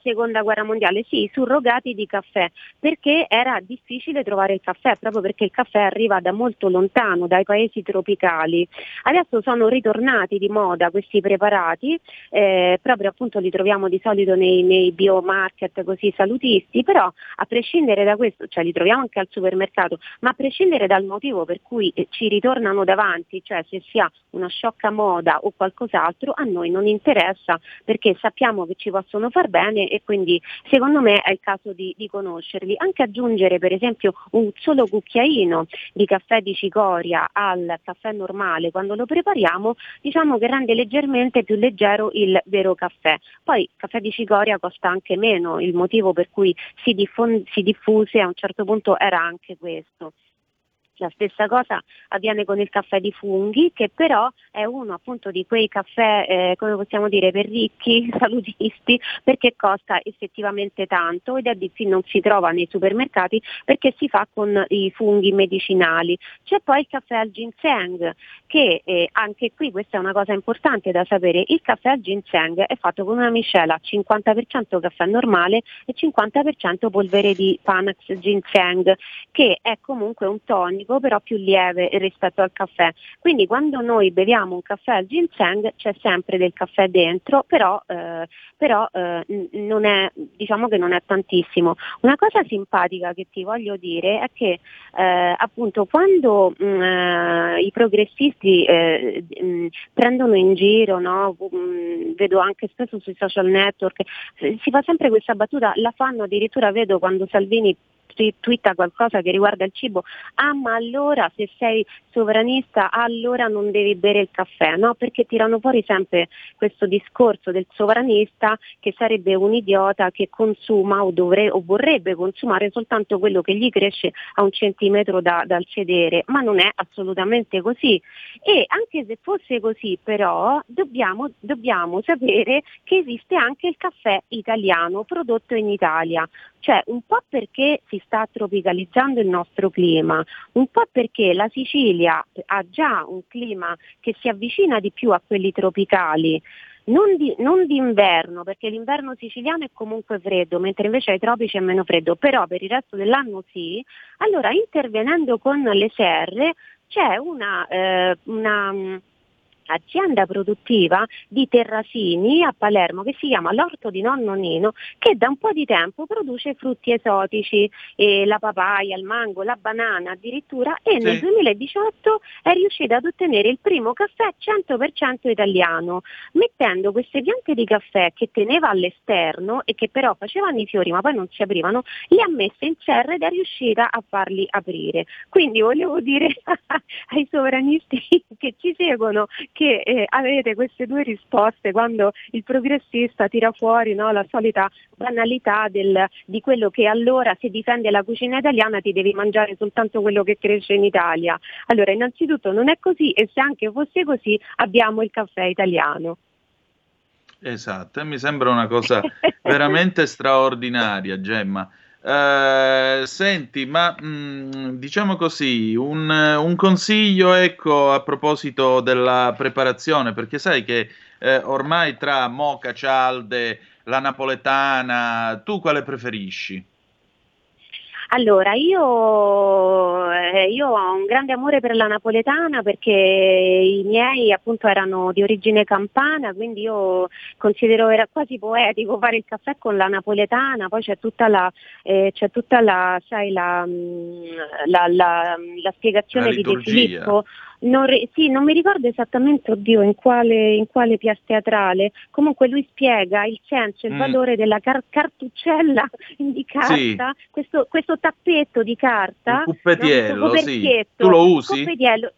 seconda guerra mondiale, sì, surrogati di caffè, perché era difficile trovare il caffè, proprio perché il caffè arriva da molto lontano, dai paesi tropicali. Adesso sono ritornati di moda questi preparati, eh, proprio appunto li troviamo di solito nei, nei biomarket così salutisti, però a prescindere da questo, cioè li troviamo anche al supermercato, ma a prescindere dal motivo per cui eh, ci ritornano davanti, cioè se si ha una sciocca moda o qualcos'altro, a noi non interessa perché sappiamo che ci possono far bene e quindi secondo me è il caso di, di conoscerli. Anche aggiungere per esempio un solo cucchiaino di caffè di cicoria al caffè normale quando lo prepariamo, diciamo che rende leggermente più leggero il vero caffè. Poi il caffè di cicoria costa anche meno, il motivo per cui si, diffon- si diffuse a un certo punto era anche questo. La stessa cosa avviene con il caffè di funghi, che però è uno appunto di quei caffè, eh, come possiamo dire, per ricchi, salutisti, perché costa effettivamente tanto ed è di non si trova nei supermercati perché si fa con i funghi medicinali. C'è poi il caffè al ginseng, che eh, anche qui questa è una cosa importante da sapere, il caffè al ginseng è fatto con una miscela 50% caffè normale e 50% polvere di Panax ginseng, che è comunque un tonico però più lieve rispetto al caffè. Quindi quando noi beviamo un caffè al ginseng c'è sempre del caffè dentro, però, eh, però eh, non è, diciamo che non è tantissimo. Una cosa simpatica che ti voglio dire è che eh, appunto quando mh, eh, i progressisti eh, mh, prendono in giro, no? Mh, vedo anche spesso sui social network, eh, si fa sempre questa battuta, la fanno addirittura vedo quando Salvini twitta qualcosa che riguarda il cibo, ah ma allora se sei sovranista allora non devi bere il caffè, no? Perché tirano fuori sempre questo discorso del sovranista che sarebbe un idiota che consuma o, dovre- o vorrebbe consumare soltanto quello che gli cresce a un centimetro da- dal sedere, ma non è assolutamente così. E anche se fosse così però dobbiamo, dobbiamo sapere che esiste anche il caffè italiano prodotto in Italia. Cioè un po' perché si sta tropicalizzando il nostro clima, un po' perché la Sicilia ha già un clima che si avvicina di più a quelli tropicali. Non, di, non d'inverno, perché l'inverno siciliano è comunque freddo, mentre invece ai tropici è meno freddo, però per il resto dell'anno sì. Allora intervenendo con le serre c'è una, eh, una azienda produttiva di terrasini a Palermo che si chiama L'Orto di Nonno Nino che da un po' di tempo produce frutti esotici, eh, la papaya, il mango, la banana addirittura e Sì. nel 2018 è riuscita ad ottenere il primo caffè 100% italiano, mettendo queste piante di caffè che teneva all'esterno e che però facevano i fiori ma poi non si aprivano, le ha messe in serra ed è riuscita a farli aprire. Quindi volevo dire ai sovranisti che ci seguono che eh, avete queste due risposte quando il progressista tira fuori no, la solita banalità del, di quello che allora se difende la cucina italiana ti devi mangiare soltanto quello che cresce in Italia. Allora innanzitutto non è così e se anche fosse così abbiamo il caffè italiano. Esatto, e mi sembra una cosa veramente straordinaria, Gemma. Uh, senti, ma mh, mm, diciamo così, un, un, consiglio ecco a proposito della preparazione, perché sai che eh, ormai tra moca, cialde, la napoletana, tu quale preferisci? Allora, io, eh, io, ho un grande amore per la napoletana perché i miei appunto erano di origine campana, quindi io considero era quasi poetico fare il caffè con la napoletana, poi c'è tutta la, eh, c'è tutta la, sai, la, mm, la, la, la spiegazione di De Filippo non, sì, non mi ricordo esattamente, oddio, in quale, in quale pièce teatrale, comunque lui spiega il senso, il mm. valore della car- cartuccella di carta, sì. questo, questo, tappetto di carta, il cuppetiello, no, sì. tu lo usi? Cuppetiello.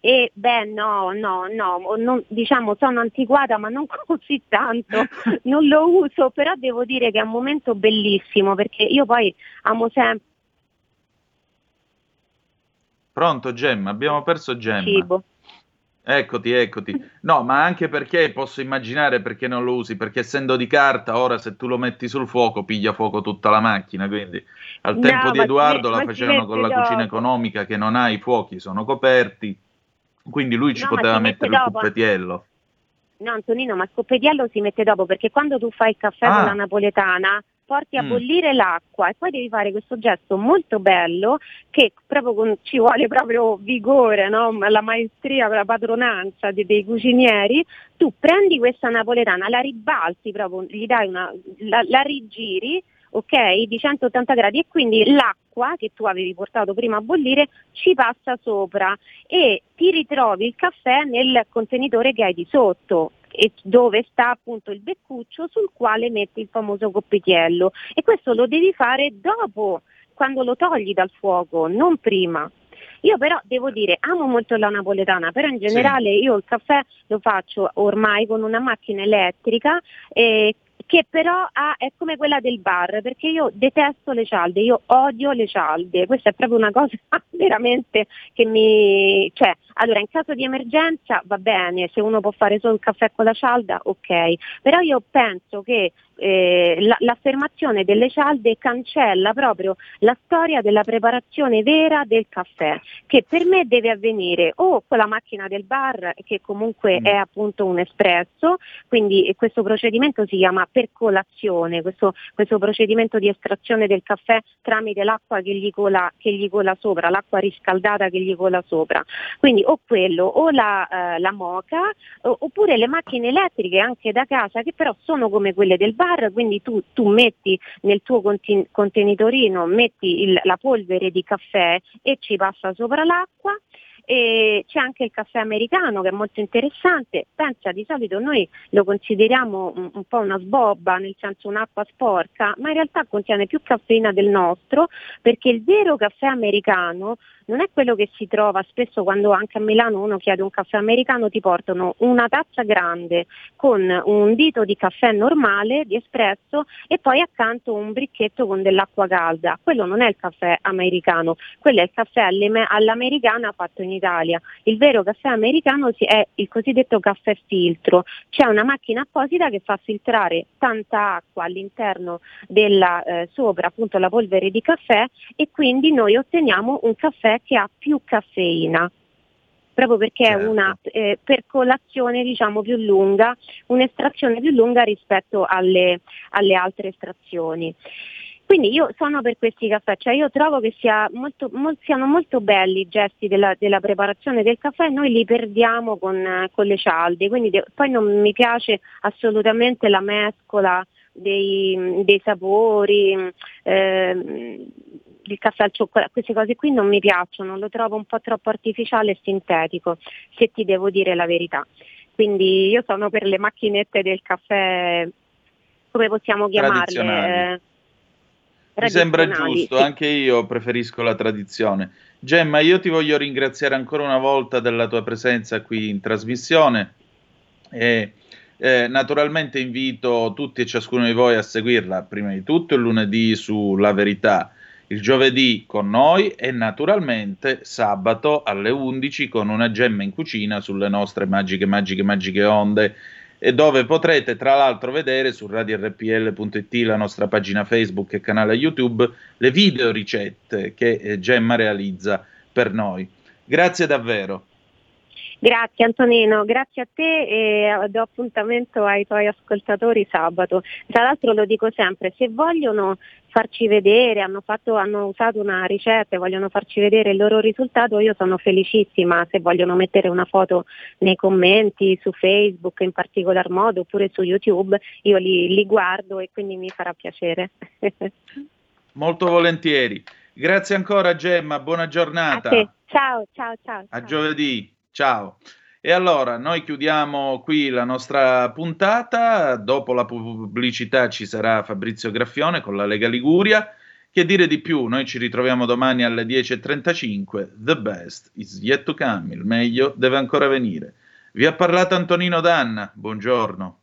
E beh no, no, no, non, diciamo sono antiquata ma non così tanto, non lo uso, però devo dire che è un momento bellissimo perché io poi amo sempre Pronto Gemma? Abbiamo perso Gemma. Cibo. Eccoti, eccoti. No, ma anche perché posso immaginare perché non lo usi, perché essendo di carta, ora se tu lo metti sul fuoco piglia fuoco tutta la macchina, quindi al no, tempo di Edoardo la facevano con la dopo. cucina economica che non ha i fuochi, sono coperti, quindi lui ci no, poteva mettere il cuppetiello. No Antonino, ma il cuppetiello si mette dopo perché quando tu fai il caffè ah. con la napoletana porti a mm. bollire l'acqua e poi devi fare questo gesto molto bello che proprio con, ci vuole proprio vigore, no? la maestria, la padronanza dei, dei, cucinieri, tu prendi questa napoletana, la ribalti proprio, gli dai una, la, la rigiri ok, di 180 gradi e quindi l'acqua che tu avevi portato prima a bollire ci passa sopra e ti ritrovi il caffè nel contenitore che hai di sotto e dove sta appunto il beccuccio sul quale metti il famoso coppitiello e questo lo devi fare dopo, quando lo togli dal fuoco, non prima. Io però devo dire, amo molto la napoletana, però in generale sì. io il caffè lo faccio ormai con una macchina elettrica eh, che però ha, è come quella del bar, perché io detesto le cialde, io odio le cialde, questa è proprio una cosa veramente che mi... Cioè, allora in caso di emergenza va bene, se uno può fare solo il caffè con la cialda, ok, però io penso che eh, la, l'affermazione delle cialde cancella proprio la storia della preparazione vera del caffè, che per me deve avvenire o con la macchina del bar, che comunque mm. è appunto un espresso, quindi questo procedimento si chiama percolazione, questo, questo procedimento di estrazione del caffè tramite l'acqua che gli, cola, che gli cola sopra, l'acqua riscaldata che gli cola sopra. Quindi o quello o la, eh, la moca oppure le macchine elettriche anche da casa che però sono come quelle del bar bar, quindi tu, tu metti nel tuo contenitorino metti il, la polvere di caffè e ci passa sopra l'acqua. E c'è anche il caffè americano che è molto interessante, pensa di solito noi lo consideriamo un, un, po' una sbobba, nel senso un'acqua sporca, ma in realtà contiene più caffeina del nostro perché il vero caffè americano non è quello che si trova spesso quando anche a Milano uno chiede un caffè americano, ti portano una tazza grande con un dito di caffè normale, di espresso e poi accanto un bricchetto con dell'acqua calda. Quello non è il caffè americano, quello è il caffè all'americana fatto in Italia. Il vero caffè americano è il cosiddetto caffè filtro. C'è una macchina apposita che fa filtrare tanta acqua all'interno della eh, sopra appunto la polvere di caffè e quindi noi otteniamo un caffè che ha più caffeina proprio perché certo. è una eh, percolazione diciamo più lunga, un'estrazione più lunga rispetto alle, alle altre estrazioni. Quindi io sono per questi caffè, cioè io trovo che sia molto, molto, siano molto belli i gesti della, della, preparazione del caffè e noi li perdiamo con, con le cialde, quindi de- poi non mi piace assolutamente la mescola dei, dei sapori, eh, il caffè al cioccolato, queste cose qui non mi piacciono, lo trovo un po' troppo artificiale e sintetico, se ti devo dire la verità. Quindi io sono per le macchinette del caffè, come possiamo chiamarle? Mi sembra giusto, sì. anche io preferisco la tradizione. Gemma, io ti voglio ringraziare ancora una volta della tua presenza qui in trasmissione e eh, naturalmente invito tutti e ciascuno di voi a seguirla prima di tutto il lunedì su La Verità, il giovedì con noi e naturalmente sabato alle 11 con una gemma in cucina sulle nostre magiche, magiche, magiche onde e dove potrete tra l'altro vedere su radiorpl.it la nostra pagina Facebook e canale YouTube le video ricette che eh, Gemma realizza per noi. Grazie davvero. Grazie Antonino, grazie a te e do appuntamento ai tuoi ascoltatori sabato. Tra l'altro lo dico sempre, se vogliono farci vedere, hanno, fatto, hanno usato una ricetta e vogliono farci vedere il loro risultato, io sono felicissima se vogliono mettere una foto nei commenti su Facebook in particolar modo oppure su YouTube, io li, li guardo e quindi mi farà piacere. Molto volentieri. Grazie ancora Gemma, buona giornata. Ciao, ciao, ciao. A giovedì. Ciao. E allora, noi chiudiamo qui la nostra puntata, dopo la pubblicità ci sarà Fabrizio Graffione con la Lega Liguria. Che dire di più? Noi ci ritroviamo domani alle 10.35. The best is yet to come, il meglio deve ancora venire. Vi ha parlato Antonino Danna, buongiorno.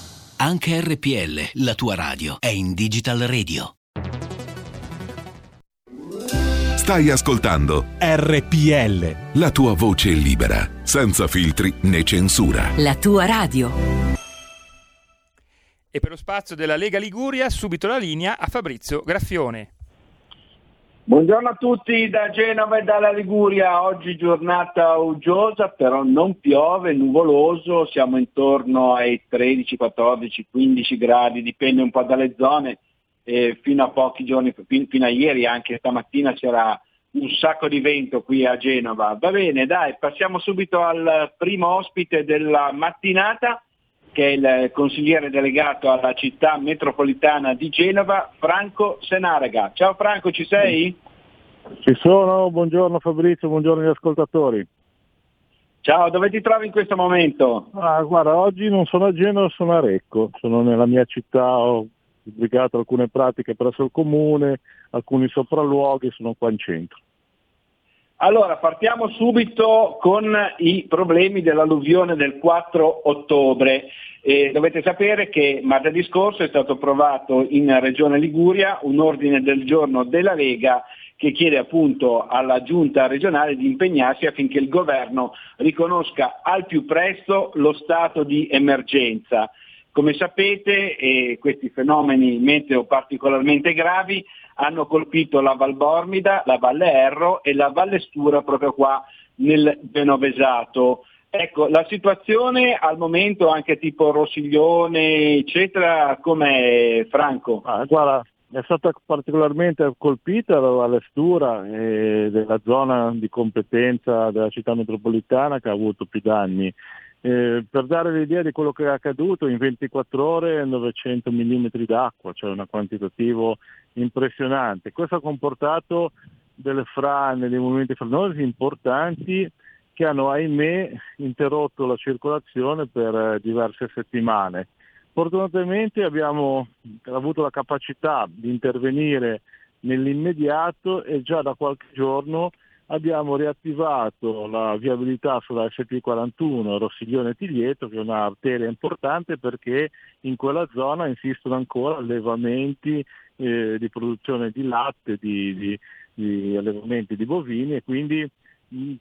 Anche RPL, la tua radio, è in Digital Radio. Stai ascoltando RPL. La tua voce libera, senza filtri né censura. La tua radio. E per lo spazio della Lega Liguria, subito la linea a Fabrizio Graffione. Buongiorno a tutti da Genova e dalla Liguria, oggi giornata uggiosa, però non piove, nuvoloso, siamo intorno ai 13, 14, 15 gradi, dipende un po' dalle zone, e fino a pochi giorni, fino a ieri, anche stamattina c'era un sacco di vento qui a Genova. Va bene, dai, passiamo subito al primo ospite della mattinata, che è il consigliere delegato alla città metropolitana di Genova, Franco Senarega. Ciao Franco, ci sei? Ci sono, buongiorno Fabrizio, buongiorno agli ascoltatori. Ciao, dove ti trovi in questo momento? Ah, guarda, oggi non sono a Genova, sono a Recco, sono nella mia città, ho pubblicato alcune pratiche presso il comune, alcuni sopralluoghi, sono qua in centro. Allora, partiamo subito con i problemi dell'alluvione del 4 ottobre. Eh, dovete sapere che martedì scorso è stato approvato in Regione Liguria un ordine del giorno della Lega che chiede appunto alla giunta regionale di impegnarsi affinché il governo riconosca al più presto lo stato di emergenza. Come sapete eh, questi fenomeni meteo particolarmente gravi hanno colpito la Valbormida, la Valle Erro e la Valle Stura proprio qua nel Genovesato. Ecco, la situazione al momento anche tipo Rossiglione, eccetera, com'è Franco? Ah, guarda, è stata particolarmente colpita la Valle Stura e della zona di competenza della città metropolitana che ha avuto più danni. Eh, per dare l'idea di quello che è accaduto, in 24 ore 900 mm d'acqua, cioè un quantitativo impressionante. Questo ha comportato delle frane, dei movimenti franosi importanti che hanno, ahimè, interrotto la circolazione per eh, diverse settimane. Fortunatamente abbiamo avuto la capacità di intervenire nell'immediato e già da qualche giorno abbiamo riattivato la viabilità sulla SP41 Rossiglione-Tiglieto, che è un'arteria importante perché in quella zona insistono ancora allevamenti eh, di produzione di latte, di, di, di allevamenti di bovini e quindi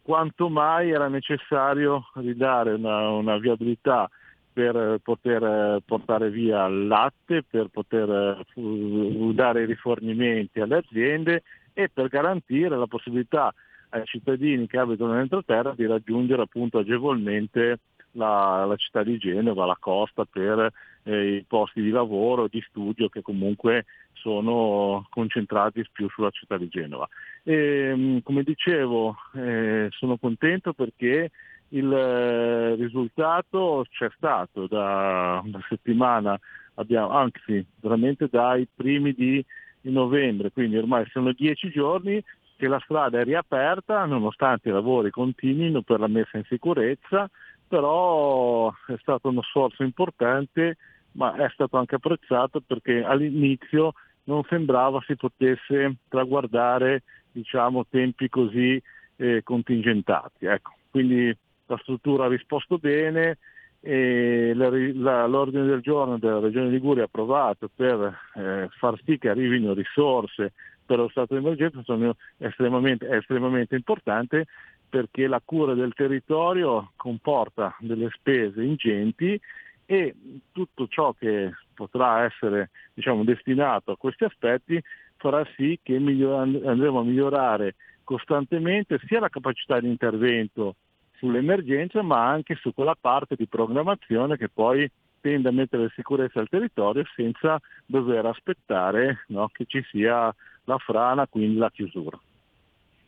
quanto mai era necessario ridare una, una viabilità per poter portare via il latte, per poter uh, dare rifornimenti alle aziende e per garantire la possibilità ai cittadini che abitano nell'entroterra di raggiungere appunto agevolmente la, la città di Genova, la costa per eh, i posti di lavoro di studio che comunque sono concentrati più sulla città di Genova. E, mm, come dicevo, eh, sono contento perché il eh, risultato c'è stato da una settimana, abbiamo, anzi veramente dai primi di novembre, quindi ormai sono dieci giorni che la strada è riaperta nonostante i lavori continuino per la messa in sicurezza, però è stato uno sforzo importante ma è stato anche apprezzato perché all'inizio non sembrava si potesse traguardare diciamo, tempi così eh, contingentati. Ecco, quindi la struttura ha risposto bene e la, la, l'ordine del giorno della Regione Liguria approvato per eh, far sì che arrivino risorse per lo stato di emergenza sono estremamente, estremamente importante perché la cura del territorio comporta delle spese ingenti e tutto ciò che potrà essere diciamo, destinato a questi aspetti farà sì che miglior- andremo a migliorare costantemente sia la capacità di intervento sull'emergenza ma anche su quella parte di programmazione che poi tende a mettere in sicurezza il territorio senza dover aspettare no, che ci sia la frana, quindi la chiusura.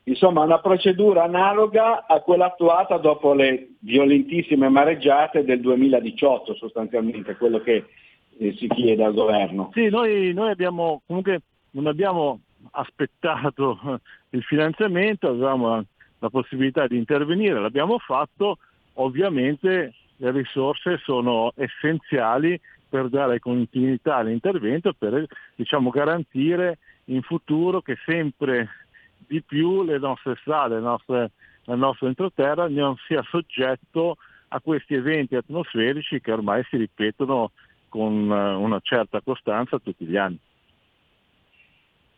Insomma, una procedura analoga a quella attuata dopo le violentissime mareggiate del 2018, sostanzialmente, quello che eh, si chiede al governo. Sì, noi, noi abbiamo comunque non abbiamo aspettato il finanziamento, avevamo la possibilità di intervenire, l'abbiamo fatto, ovviamente le risorse sono essenziali per dare continuità all'intervento, per diciamo, garantire in futuro che sempre di più le nostre strade, le nostre, il nostro entroterra non sia soggetto a questi eventi atmosferici che ormai si ripetono con eh, una certa costanza tutti gli anni.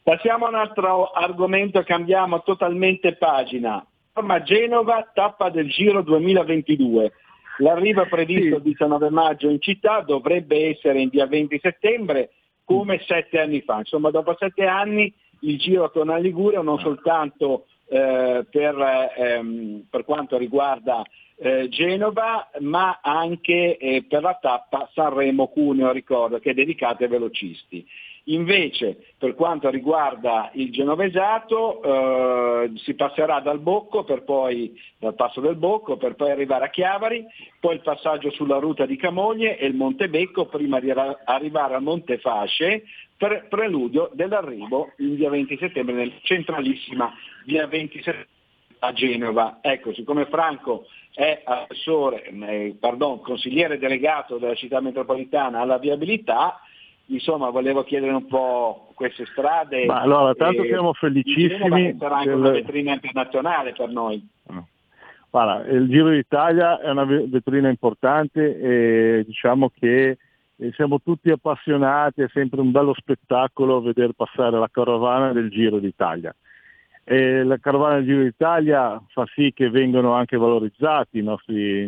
Passiamo a un altro argomento, cambiamo totalmente pagina. Forma Genova, tappa del Giro 2022. L'arrivo è previsto il 19 maggio in città, dovrebbe essere in via 20 settembre, come sette anni fa. Insomma, dopo sette anni il Giro torna a Liguria non soltanto eh, per, ehm, per, quanto riguarda eh, Genova, ma anche eh, per la tappa Sanremo-Cuneo, ricordo, che è dedicata ai velocisti. Invece per quanto riguarda il genovesato eh, si passerà dal Bocco poi, dal passo del Bocco per poi arrivare a Chiavari, poi il passaggio sulla ruta di Camoglie e il Monte Becco prima di arrivare al Monte Fasce per preludio dell'arrivo in via 20 settembre nel centralissima via 20 settembre a Genova. Ecco, siccome Franco è assessore, eh, pardon, consigliere delegato della città metropolitana alla viabilità, insomma volevo chiedere un po' queste strade. Ma allora, tanto e, siamo felicissimi. Sarà anche del... una vetrina internazionale per noi. Guarda, il Giro d'Italia è una vetrina importante e diciamo che eh, siamo tutti appassionati, è sempre un bello spettacolo vedere passare la carovana del Giro d'Italia. E la carovana del Giro d'Italia fa sì che vengano anche valorizzati i nostri,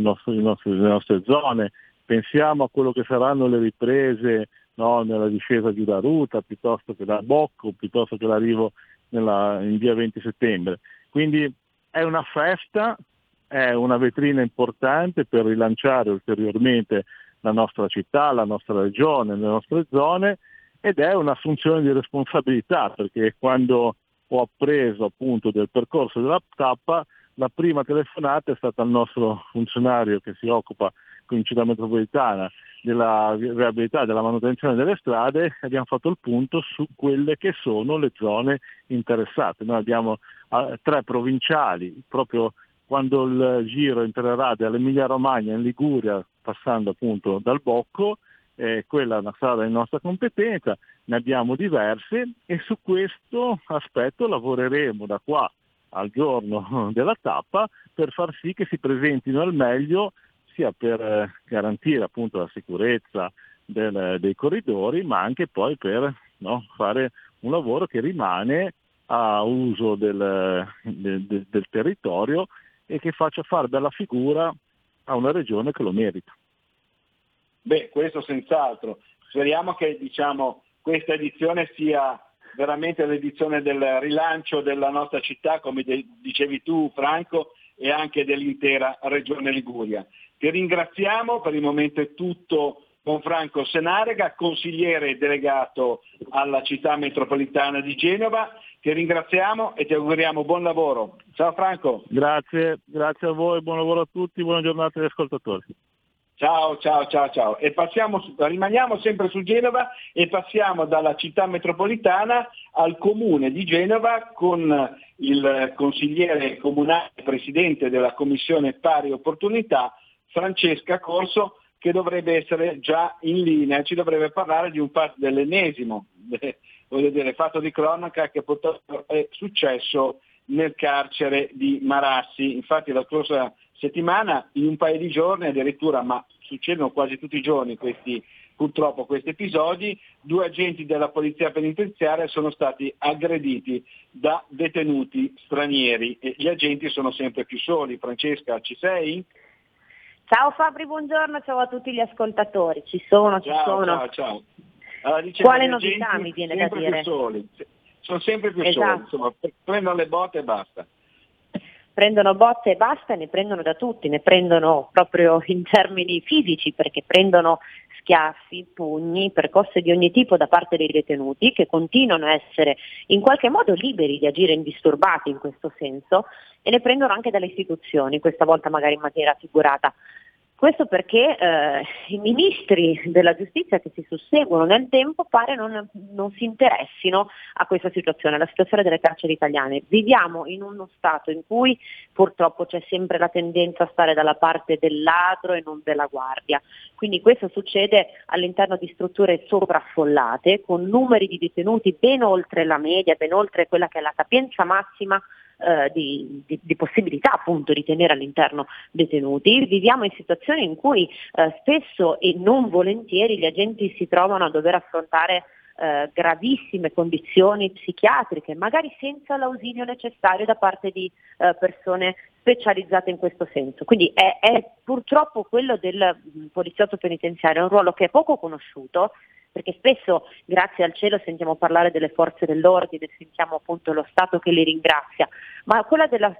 nostri, i nostri, le nostre zone, pensiamo a quello che saranno le riprese no, nella discesa giù da Ruta, piuttosto che da Bocco, piuttosto che l'arrivo nella, in via 20 settembre. Quindi è una festa, è una vetrina importante per rilanciare ulteriormente la nostra città, la nostra regione, le nostre zone ed è un'assunzione di responsabilità perché quando ho appreso appunto del percorso della tappa la prima telefonata è stata al nostro funzionario che si occupa con città metropolitana della viabilità della manutenzione delle strade abbiamo fatto il punto su quelle che sono le zone interessate. Noi abbiamo uh, tre provinciali, proprio quando il giro entrerà dall'Emilia Romagna in Liguria, passando appunto dal Bocco, eh, quella è una strada di nostra competenza, ne abbiamo diverse e su questo aspetto lavoreremo da qua al giorno della tappa per far sì che si presentino al meglio sia per eh, garantire appunto la sicurezza del, dei corridori, ma anche poi per no, fare un lavoro che rimane a uso del, del, del territorio e che faccia fare bella figura a una regione che lo merita. Beh, questo senz'altro. Speriamo che diciamo, questa edizione sia veramente l'edizione del rilancio della nostra città, come dicevi tu Franco, e anche dell'intera regione Liguria. Ti ringraziamo, per il momento è tutto con Franco Senarega, consigliere delegato alla città metropolitana di Genova. Ti ringraziamo e ti auguriamo buon lavoro. Ciao Franco. Grazie, grazie a voi, buon lavoro a tutti, buona giornata agli ascoltatori. Ciao, ciao, ciao, ciao. E passiamo, rimaniamo sempre su Genova e passiamo dalla città metropolitana al comune di Genova con il consigliere comunale, presidente della commissione pari opportunità, Francesca Corso, che dovrebbe essere già in linea, ci dovrebbe parlare di un fatto dell'ennesimo, voglio dire, fatto di cronaca che purtroppo è successo nel carcere di Marassi. Infatti la scorsa settimana, in un paio di giorni addirittura, ma succedono quasi tutti i giorni questi, purtroppo questi episodi, due agenti della polizia penitenziaria sono stati aggrediti da detenuti stranieri e gli agenti sono sempre più soli. Francesca, ci sei? Ciao Fabri, buongiorno, ciao a tutti gli ascoltatori. Ci sono, ci ciao, sono. Ciao, ciao. Allora, Quale novità mi viene da dire? Più soli. Sono sempre più esatto. soli, insomma, prendono le botte e basta. Prendono botte e basta ne prendono da tutti, ne prendono proprio in termini fisici perché prendono schiaffi, pugni, percosse di ogni tipo da parte dei detenuti che continuano a essere in qualche modo liberi di agire indisturbati in questo senso e ne prendono anche dalle istituzioni, questa volta magari in maniera figurata. Questo perché eh, i ministri della giustizia che si susseguono nel tempo pare non, non, si interessino a questa situazione, alla situazione delle carceri italiane. Viviamo in uno Stato in cui purtroppo c'è sempre la tendenza a stare dalla parte del ladro e non della guardia. Quindi questo succede all'interno di strutture sovraffollate, con numeri di detenuti ben oltre la media, ben oltre quella che è la capienza massima eh, di, di, di, possibilità appunto di tenere all'interno detenuti. Viviamo in situazioni in cui eh, spesso e non volentieri gli agenti si trovano a dover affrontare eh, gravissime condizioni psichiatriche, magari senza l'ausilio necessario da parte di eh, persone specializzate in questo senso. Quindi è, è purtroppo quello del mh, poliziotto penitenziario, un ruolo che è poco conosciuto, perché spesso grazie al cielo sentiamo parlare delle forze dell'ordine, sentiamo appunto lo Stato che li ringrazia, ma quella della,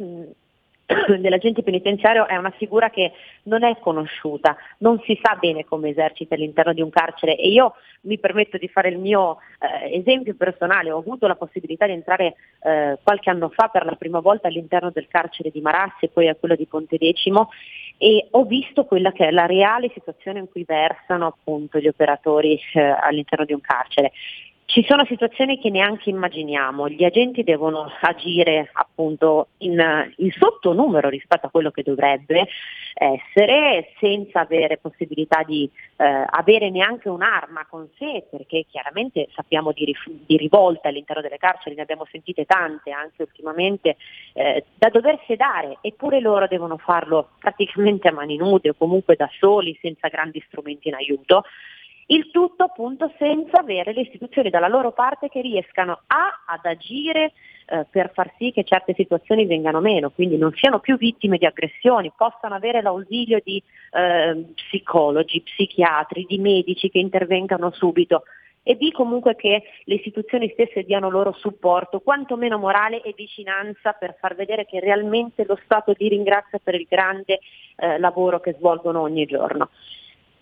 dell'agente penitenziario è una figura che non è conosciuta, non si sa bene come esercita all'interno di un carcere e io mi permetto di fare il mio eh, esempio personale, ho avuto la possibilità di entrare eh, qualche anno fa per la prima volta all'interno del carcere di Marassi e poi a quello di Pontedecimo e ho visto quella che è la reale situazione in cui versano appunto gli operatori eh, all'interno di un carcere. Ci sono situazioni che neanche immaginiamo, gli agenti devono agire appunto in, in sottonumero rispetto a quello che dovrebbe essere senza avere possibilità di eh, avere neanche un'arma con sé perché chiaramente sappiamo di, rif- di, rivolte all'interno delle carceri, ne abbiamo sentite tante anche ultimamente, eh, da dover sedare eppure loro devono farlo praticamente a mani nude o comunque da soli senza grandi strumenti in aiuto. Il tutto appunto senza avere le istituzioni dalla loro parte che riescano a ad agire eh, per far sì che certe situazioni vengano meno, quindi non siano più vittime di aggressioni, possano avere l'ausilio di eh, psicologi, psichiatri, di medici che intervengano subito e B comunque che le istituzioni stesse diano loro supporto, quantomeno morale e vicinanza per far vedere che realmente lo Stato li ringrazia per il grande eh, lavoro che svolgono ogni giorno.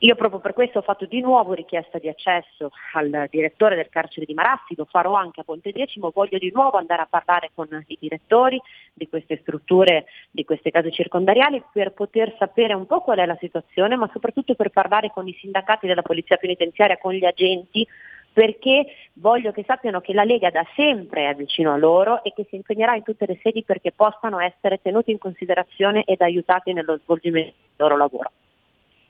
Io proprio per questo ho fatto di nuovo richiesta di accesso al direttore del carcere di Marassi, lo farò anche a Ponte Decimo, voglio di nuovo andare a parlare con i direttori di queste strutture, di queste case circondariali per poter sapere un po' qual è la situazione, ma soprattutto per parlare con i sindacati della Polizia Penitenziaria, con gli agenti, perché voglio che sappiano che la Lega da sempre è vicino a loro e che si impegnerà in tutte le sedi perché possano essere tenuti in considerazione ed aiutati nello svolgimento del loro lavoro.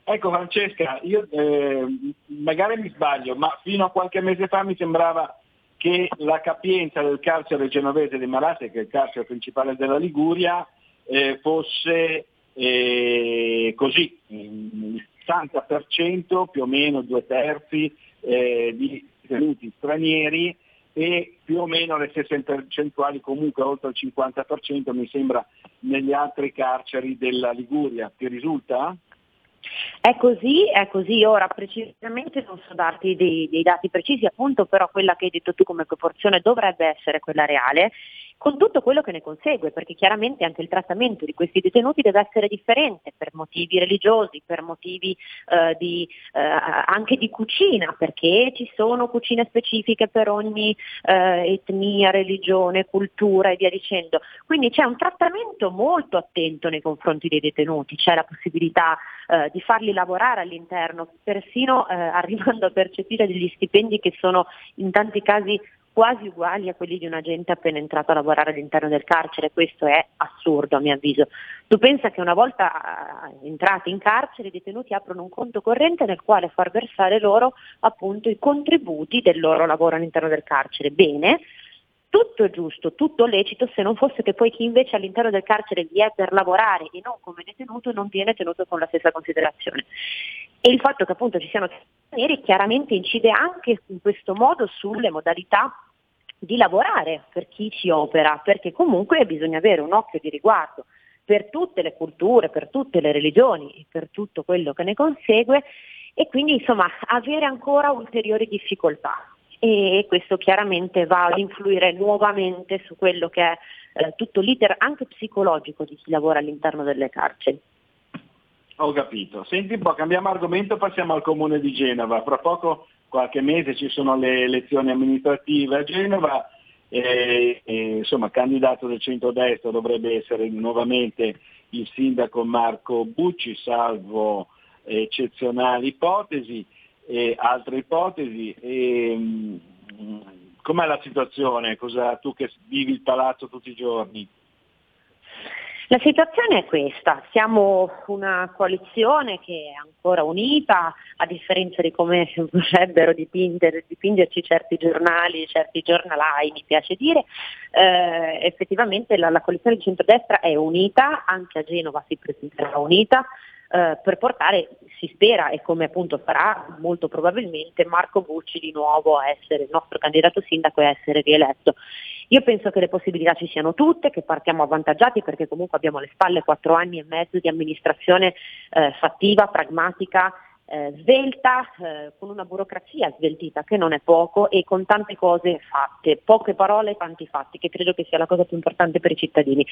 Ecco Francesca, io eh, magari mi sbaglio, ma fino a qualche mese fa mi sembrava che la capienza del carcere genovese di Marassi, che è il carcere principale della Liguria, eh, fosse eh, così, il 60% più o meno due terzi eh, di detenuti stranieri e più o meno le stesse percentuali, comunque oltre il 50% mi sembra negli altri carceri della Liguria. Ti risulta? È così, è così, ora precisamente non so darti dei, dei, dati precisi, appunto però quella che hai detto tu come proporzione dovrebbe essere quella reale con tutto quello che ne consegue, perché chiaramente anche il trattamento di questi detenuti deve essere differente per motivi religiosi, per motivi eh, di, eh, anche di cucina, perché ci sono cucine specifiche per ogni eh, etnia, religione, cultura e via dicendo. Quindi c'è un trattamento molto attento nei confronti dei detenuti, c'è la possibilità eh, di farli lavorare all'interno, persino eh, arrivando a percepire degli stipendi che sono in tanti casi quasi uguali a quelli di un agente appena entrato a lavorare all'interno del carcere, questo è assurdo a mio avviso. Tu pensa che una volta eh, entrati in carcere i detenuti aprono un conto corrente nel quale far versare loro appunto i contributi del loro lavoro all'interno del carcere. Bene, tutto giusto, tutto lecito, se non fosse che poi chi invece all'interno del carcere vi è per lavorare e non come detenuto non viene tenuto con la stessa considerazione. E il fatto che appunto ci siano stranieri chiaramente incide anche in questo modo sulle modalità di lavorare per chi ci opera, perché comunque bisogna avere un occhio di riguardo per tutte le culture, per tutte le religioni e per tutto quello che ne consegue e quindi insomma avere ancora ulteriori difficoltà e questo chiaramente va ad influire nuovamente su quello che è eh, tutto l'iter anche psicologico di chi lavora all'interno delle carceri. Ho capito. Senti un po', cambiamo argomento, passiamo al comune di Genova. Fra poco, qualche mese, ci sono le elezioni amministrative a Genova. E, e, insomma, candidato del centrodestra dovrebbe essere nuovamente il sindaco Marco Bucci, salvo eccezionali ipotesi e altre ipotesi. E, mh, com'è la situazione? Cosa, tu che vivi il palazzo tutti i giorni? La situazione è questa, siamo una coalizione che è ancora unita, a differenza di come vorrebbero dipingerci certi giornali, certi giornalai, mi piace dire, eh, effettivamente la, la coalizione di centrodestra è unita, anche a Genova si presenterà unita, eh, per portare, si spera e come appunto farà molto probabilmente, Marco Bucci di nuovo a essere il nostro candidato sindaco e a essere rieletto. Io penso che le possibilità ci siano tutte, che partiamo avvantaggiati perché comunque abbiamo alle spalle quattro anni e mezzo di amministrazione eh, fattiva, pragmatica, eh, svelta, eh, con una burocrazia sveltita che non è poco e con tante cose fatte, poche parole e tanti fatti, che credo che sia la cosa più importante per i cittadini.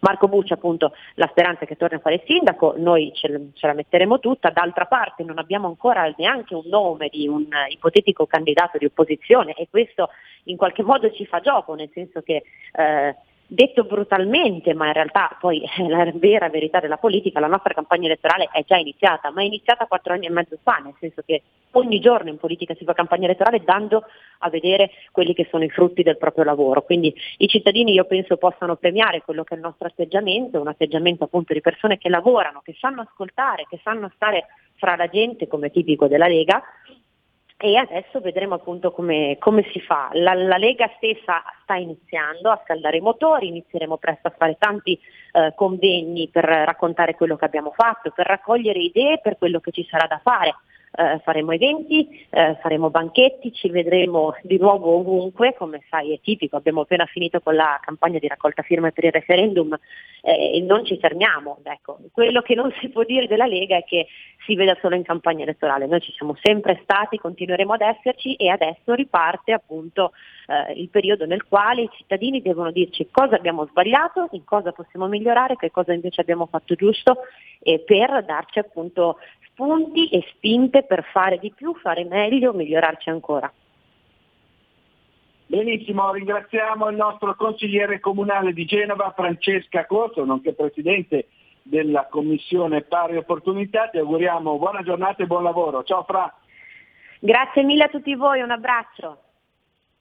Marco Bucci appunto la speranza è che torni a fare sindaco, noi ce, ce la metteremo tutta, d'altra parte non abbiamo ancora neanche un nome di un ipotetico candidato di opposizione e questo in qualche modo ci fa gioco, nel senso che eh, detto brutalmente, ma in realtà poi è la vera verità della politica, la nostra campagna elettorale è già iniziata, ma è iniziata quattro anni e mezzo fa, nel senso che ogni giorno in politica si fa campagna elettorale dando a vedere quelli che sono i frutti del proprio lavoro. Quindi i cittadini io penso possano premiare quello che è il nostro atteggiamento, un atteggiamento appunto di persone che lavorano, che sanno ascoltare, che sanno stare fra la gente come tipico della Lega e adesso vedremo appunto come, come si fa. La, la, Lega stessa sta iniziando a scaldare i motori, inizieremo presto a fare tanti eh, convegni per raccontare quello che abbiamo fatto, per raccogliere idee per quello che ci sarà da fare eh, faremo eventi, eh, faremo banchetti, ci vedremo di nuovo ovunque, come sai è tipico, abbiamo appena finito con la campagna di raccolta firme per il referendum eh, e non ci fermiamo. Ecco, quello che non si può dire della Lega è che si veda solo in campagna elettorale, noi ci siamo sempre stati, continueremo ad esserci e adesso riparte appunto eh, il periodo nel quale i cittadini devono dirci cosa abbiamo sbagliato, in cosa possiamo migliorare, che cosa invece abbiamo fatto giusto e per darci appunto spunti e spinte per fare di più, fare meglio, migliorarci ancora. Benissimo, ringraziamo il nostro consigliere comunale di Genova, Francesca Corso, nonché presidente della Commissione Pari Opportunità. Ti auguriamo buona giornata e buon lavoro. Ciao Fra. Grazie mille a tutti voi, un abbraccio.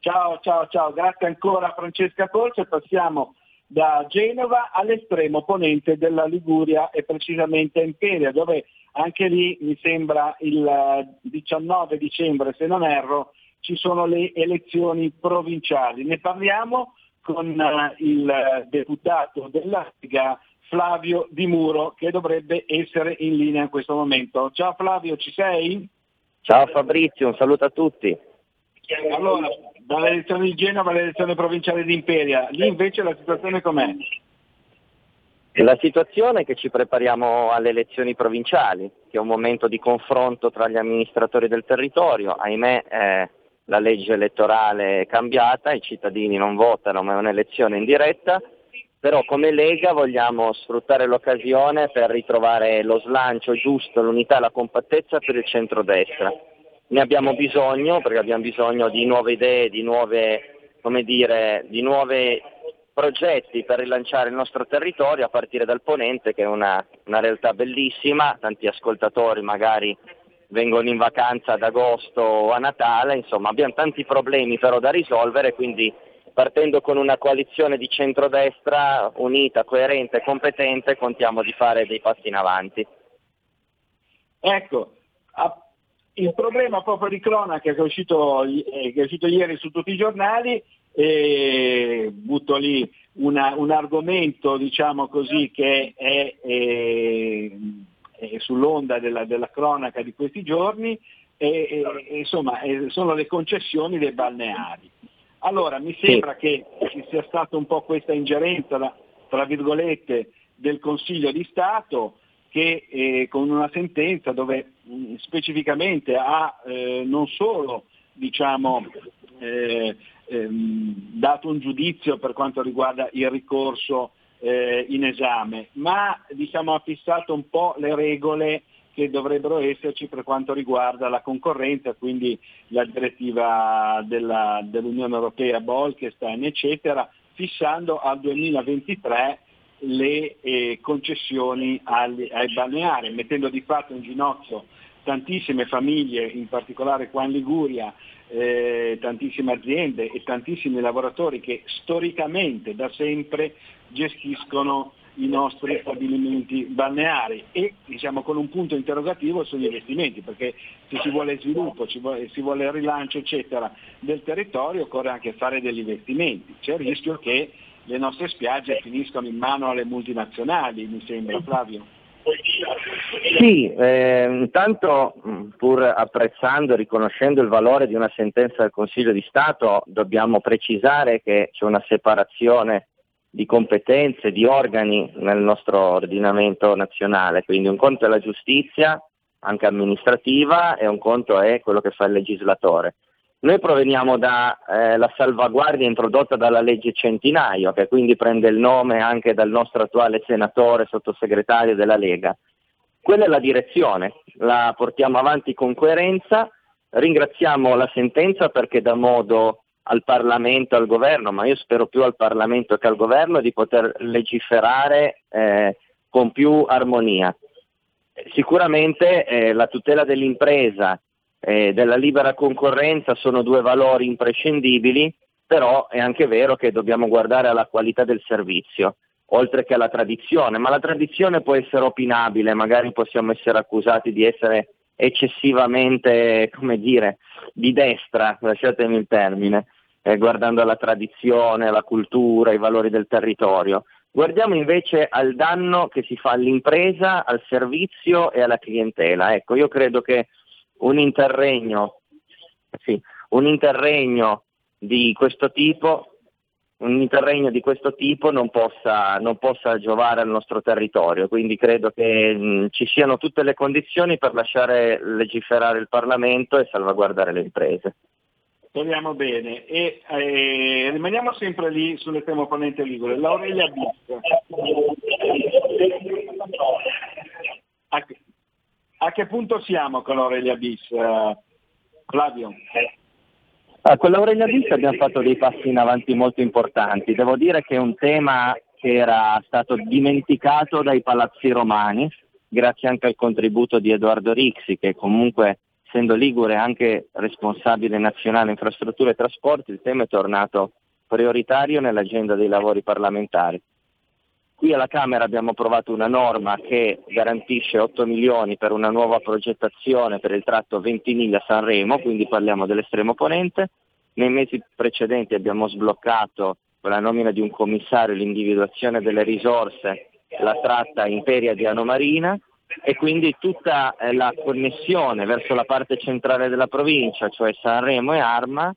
Ciao, ciao, ciao. Grazie ancora a Francesca Corso e passiamo da Genova all'estremo ponente della Liguria e precisamente a Imperia, dove anche lì mi sembra il 19 dicembre, se non erro, ci sono le elezioni provinciali. Ne parliamo con uh, il deputato della Lega Flavio Di Muro che dovrebbe essere in linea in questo momento. Ciao Flavio, ci sei? Ciao Fabrizio, un saluto a tutti. Allora, dalle elezioni di Genova alle elezioni provinciali di Imperia, lì invece la situazione com'è? La situazione è che ci prepariamo alle elezioni provinciali, che è un momento di confronto tra gli amministratori del territorio. Ahimè, eh, la legge elettorale è cambiata, i cittadini non votano ma è un'elezione in diretta, però come Lega vogliamo sfruttare l'occasione per ritrovare lo slancio giusto, l'unità e la compattezza per il centrodestra. Ne abbiamo bisogno perché abbiamo bisogno di nuove idee, di nuove, come dire, di nuovi progetti per rilanciare il nostro territorio a partire dal Ponente che è una, una realtà bellissima, tanti ascoltatori magari vengono in vacanza ad agosto o a Natale, insomma abbiamo tanti problemi però da risolvere, quindi partendo con una coalizione di centrodestra unita, coerente e competente contiamo di fare dei passi in avanti. Ecco, il problema proprio di cronaca che è uscito, eh, che è uscito ieri su tutti i giornali, e butto lì una, un argomento diciamo così, che è, è, è sull'onda della, della, cronaca di questi giorni, e, e, insomma sono le concessioni dei balneari. Allora mi sembra che ci sia stata un po' questa ingerenza, tra virgolette, del Consiglio di Stato che eh, con una sentenza dove mh, specificamente ha eh, non solo diciamo, eh, ehm, dato un giudizio per quanto riguarda il ricorso eh, in esame, ma diciamo, ha fissato un po' le regole che dovrebbero esserci per quanto riguarda la concorrenza, quindi la direttiva della, dell'Unione Europea, Bolkestein, eccetera, fissando al 2023 le eh, concessioni agli, ai balneari, mettendo di fatto in ginocchio tantissime famiglie, in particolare qua in Liguria, eh, tantissime aziende e tantissimi lavoratori che storicamente da sempre gestiscono i nostri stabilimenti balneari e diciamo con un punto interrogativo sugli investimenti, perché se si vuole sviluppo, si vuole, si vuole rilancio eccetera, del territorio occorre anche fare degli investimenti. C'è il rischio che le nostre spiagge finiscono in mano alle multinazionali, mi sembra, Flavio. Sì, eh, intanto pur apprezzando e riconoscendo il valore di una sentenza del Consiglio di Stato, dobbiamo precisare che c'è una separazione di competenze, di organi nel nostro ordinamento nazionale, quindi un conto è la giustizia, anche amministrativa, e un conto è quello che fa il legislatore. Noi proveniamo dalla eh, salvaguardia introdotta dalla legge Centinaio, che quindi prende il nome anche dal nostro attuale senatore, sottosegretario della Lega. Quella è la direzione, la portiamo avanti con coerenza, ringraziamo la sentenza perché dà modo al Parlamento, al governo, ma io spero più al Parlamento che al governo di poter legiferare eh, con più armonia. Sicuramente eh, la tutela dell'impresa eh, della libera concorrenza sono due valori imprescindibili, però è anche vero che dobbiamo guardare alla qualità del servizio, oltre che alla tradizione, ma la tradizione può essere opinabile, magari possiamo essere accusati di essere eccessivamente, come dire, di destra, lasciatemi il termine, eh, guardando alla tradizione, alla cultura, ai valori del territorio. Guardiamo invece al danno che si fa all'impresa, al servizio e alla clientela. Ecco, io credo che un interregno, sì, un interregno di questo tipo un interregno di questo tipo non possa, non possa, giovare al nostro territorio, quindi credo che mh, ci siano tutte le condizioni per lasciare legiferare il Parlamento e salvaguardare le imprese. Speriamo bene. E eh, rimaniamo sempre lì sull'estremo opponente Ligure. L'Aurelia Bis. A, a che punto siamo con l'Aurelia Bis, uh, Flavio? Ah, con l'Aurelia Bis abbiamo fatto dei passi in avanti molto importanti. Devo dire che è un tema che era stato dimenticato dai palazzi romani, grazie anche al contributo di Edoardo Rixi, che comunque, essendo Ligure anche responsabile nazionale infrastrutture e trasporti, il tema è tornato prioritario nell'agenda dei lavori parlamentari. Qui alla Camera abbiamo approvato una norma che garantisce 8 milioni per una nuova progettazione per il tratto Ventimiglia-Sanremo, quindi parliamo dell'estremo ponente. Nei mesi precedenti abbiamo sbloccato con la nomina di un commissario l'individuazione delle risorse, la tratta imperia di Anomarina e quindi tutta eh, la connessione verso la parte centrale della provincia, cioè Sanremo e Arma,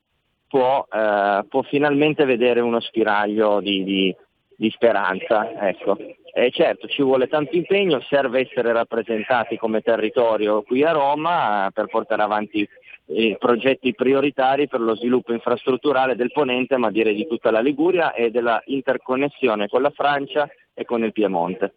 può, eh, può finalmente vedere uno spiraglio di, di di speranza. Ecco. Eh, certo, ci vuole tanto impegno, serve essere rappresentati come territorio qui a Roma per portare avanti eh, progetti prioritari per lo sviluppo infrastrutturale del Ponente, ma direi di tutta la Liguria e della interconnessione con la Francia e con il Piemonte.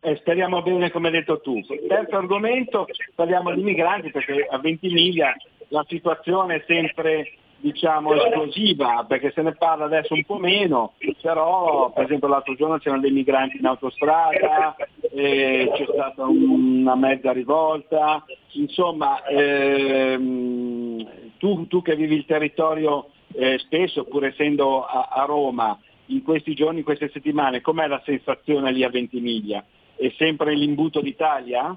Eh, speriamo bene come hai detto tu. Terzo argomento, parliamo di migranti perché a Ventimiglia la situazione è sempre diciamo esplosiva perché se ne parla adesso un po' meno, però per esempio l'altro giorno c'erano dei migranti in autostrada, eh, c'è stata una mezza rivolta, insomma ehm, tu, tu, che vivi il territorio eh, spesso pur essendo a, a Roma in questi giorni, in queste settimane, com'è la sensazione lì a Ventimiglia? È sempre l'imbuto d'Italia?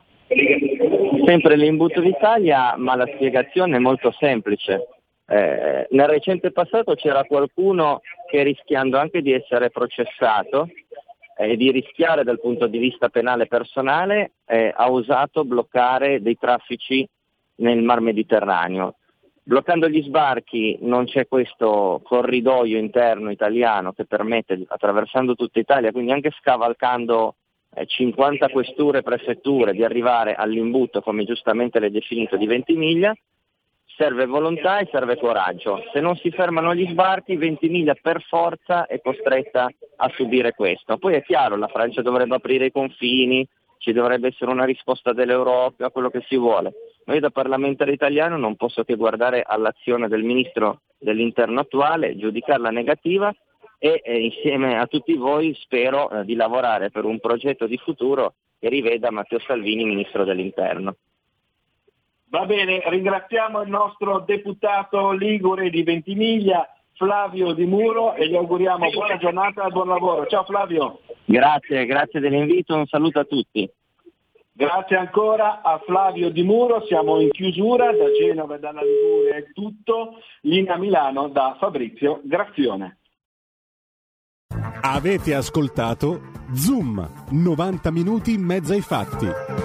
Sempre l'imbuto d'Italia, ma la spiegazione è molto semplice. Eh, nel recente passato c'era qualcuno che rischiando anche di essere processato e eh, di rischiare dal punto di vista penale personale eh, ha osato bloccare dei traffici nel Mar Mediterraneo. Bloccando gli sbarchi non c'è questo corridoio interno italiano che permette, attraversando tutta Italia, quindi anche scavalcando 50 eh, questure e prefetture, di arrivare all'imbuto, come giustamente l'hai definito, di Ventimiglia, serve volontà e serve coraggio. Se non si fermano gli sbarchi, Ventimiglia per forza è costretta a subire questo. Poi è chiaro, la Francia dovrebbe aprire i confini, ci dovrebbe essere una risposta dell'Europa a quello che si vuole. Ma io da parlamentare italiano non posso che guardare all'azione del ministro dell'interno attuale, giudicarla negativa e eh, insieme a tutti voi spero eh, di lavorare per un progetto di futuro che riveda Matteo Salvini ministro dell'interno. Va bene, ringraziamo il nostro deputato Ligure di Ventimiglia, Flavio Di Muro e gli auguriamo buona giornata e buon lavoro. Ciao Flavio. Grazie, grazie dell'invito, un saluto a tutti. Grazie ancora a Flavio Di Muro, siamo in chiusura, da Genova e dalla Liguria è tutto, linea Milano da Fabrizio Graffione. Avete ascoltato Zoom, 90 minuti in mezzo ai fatti.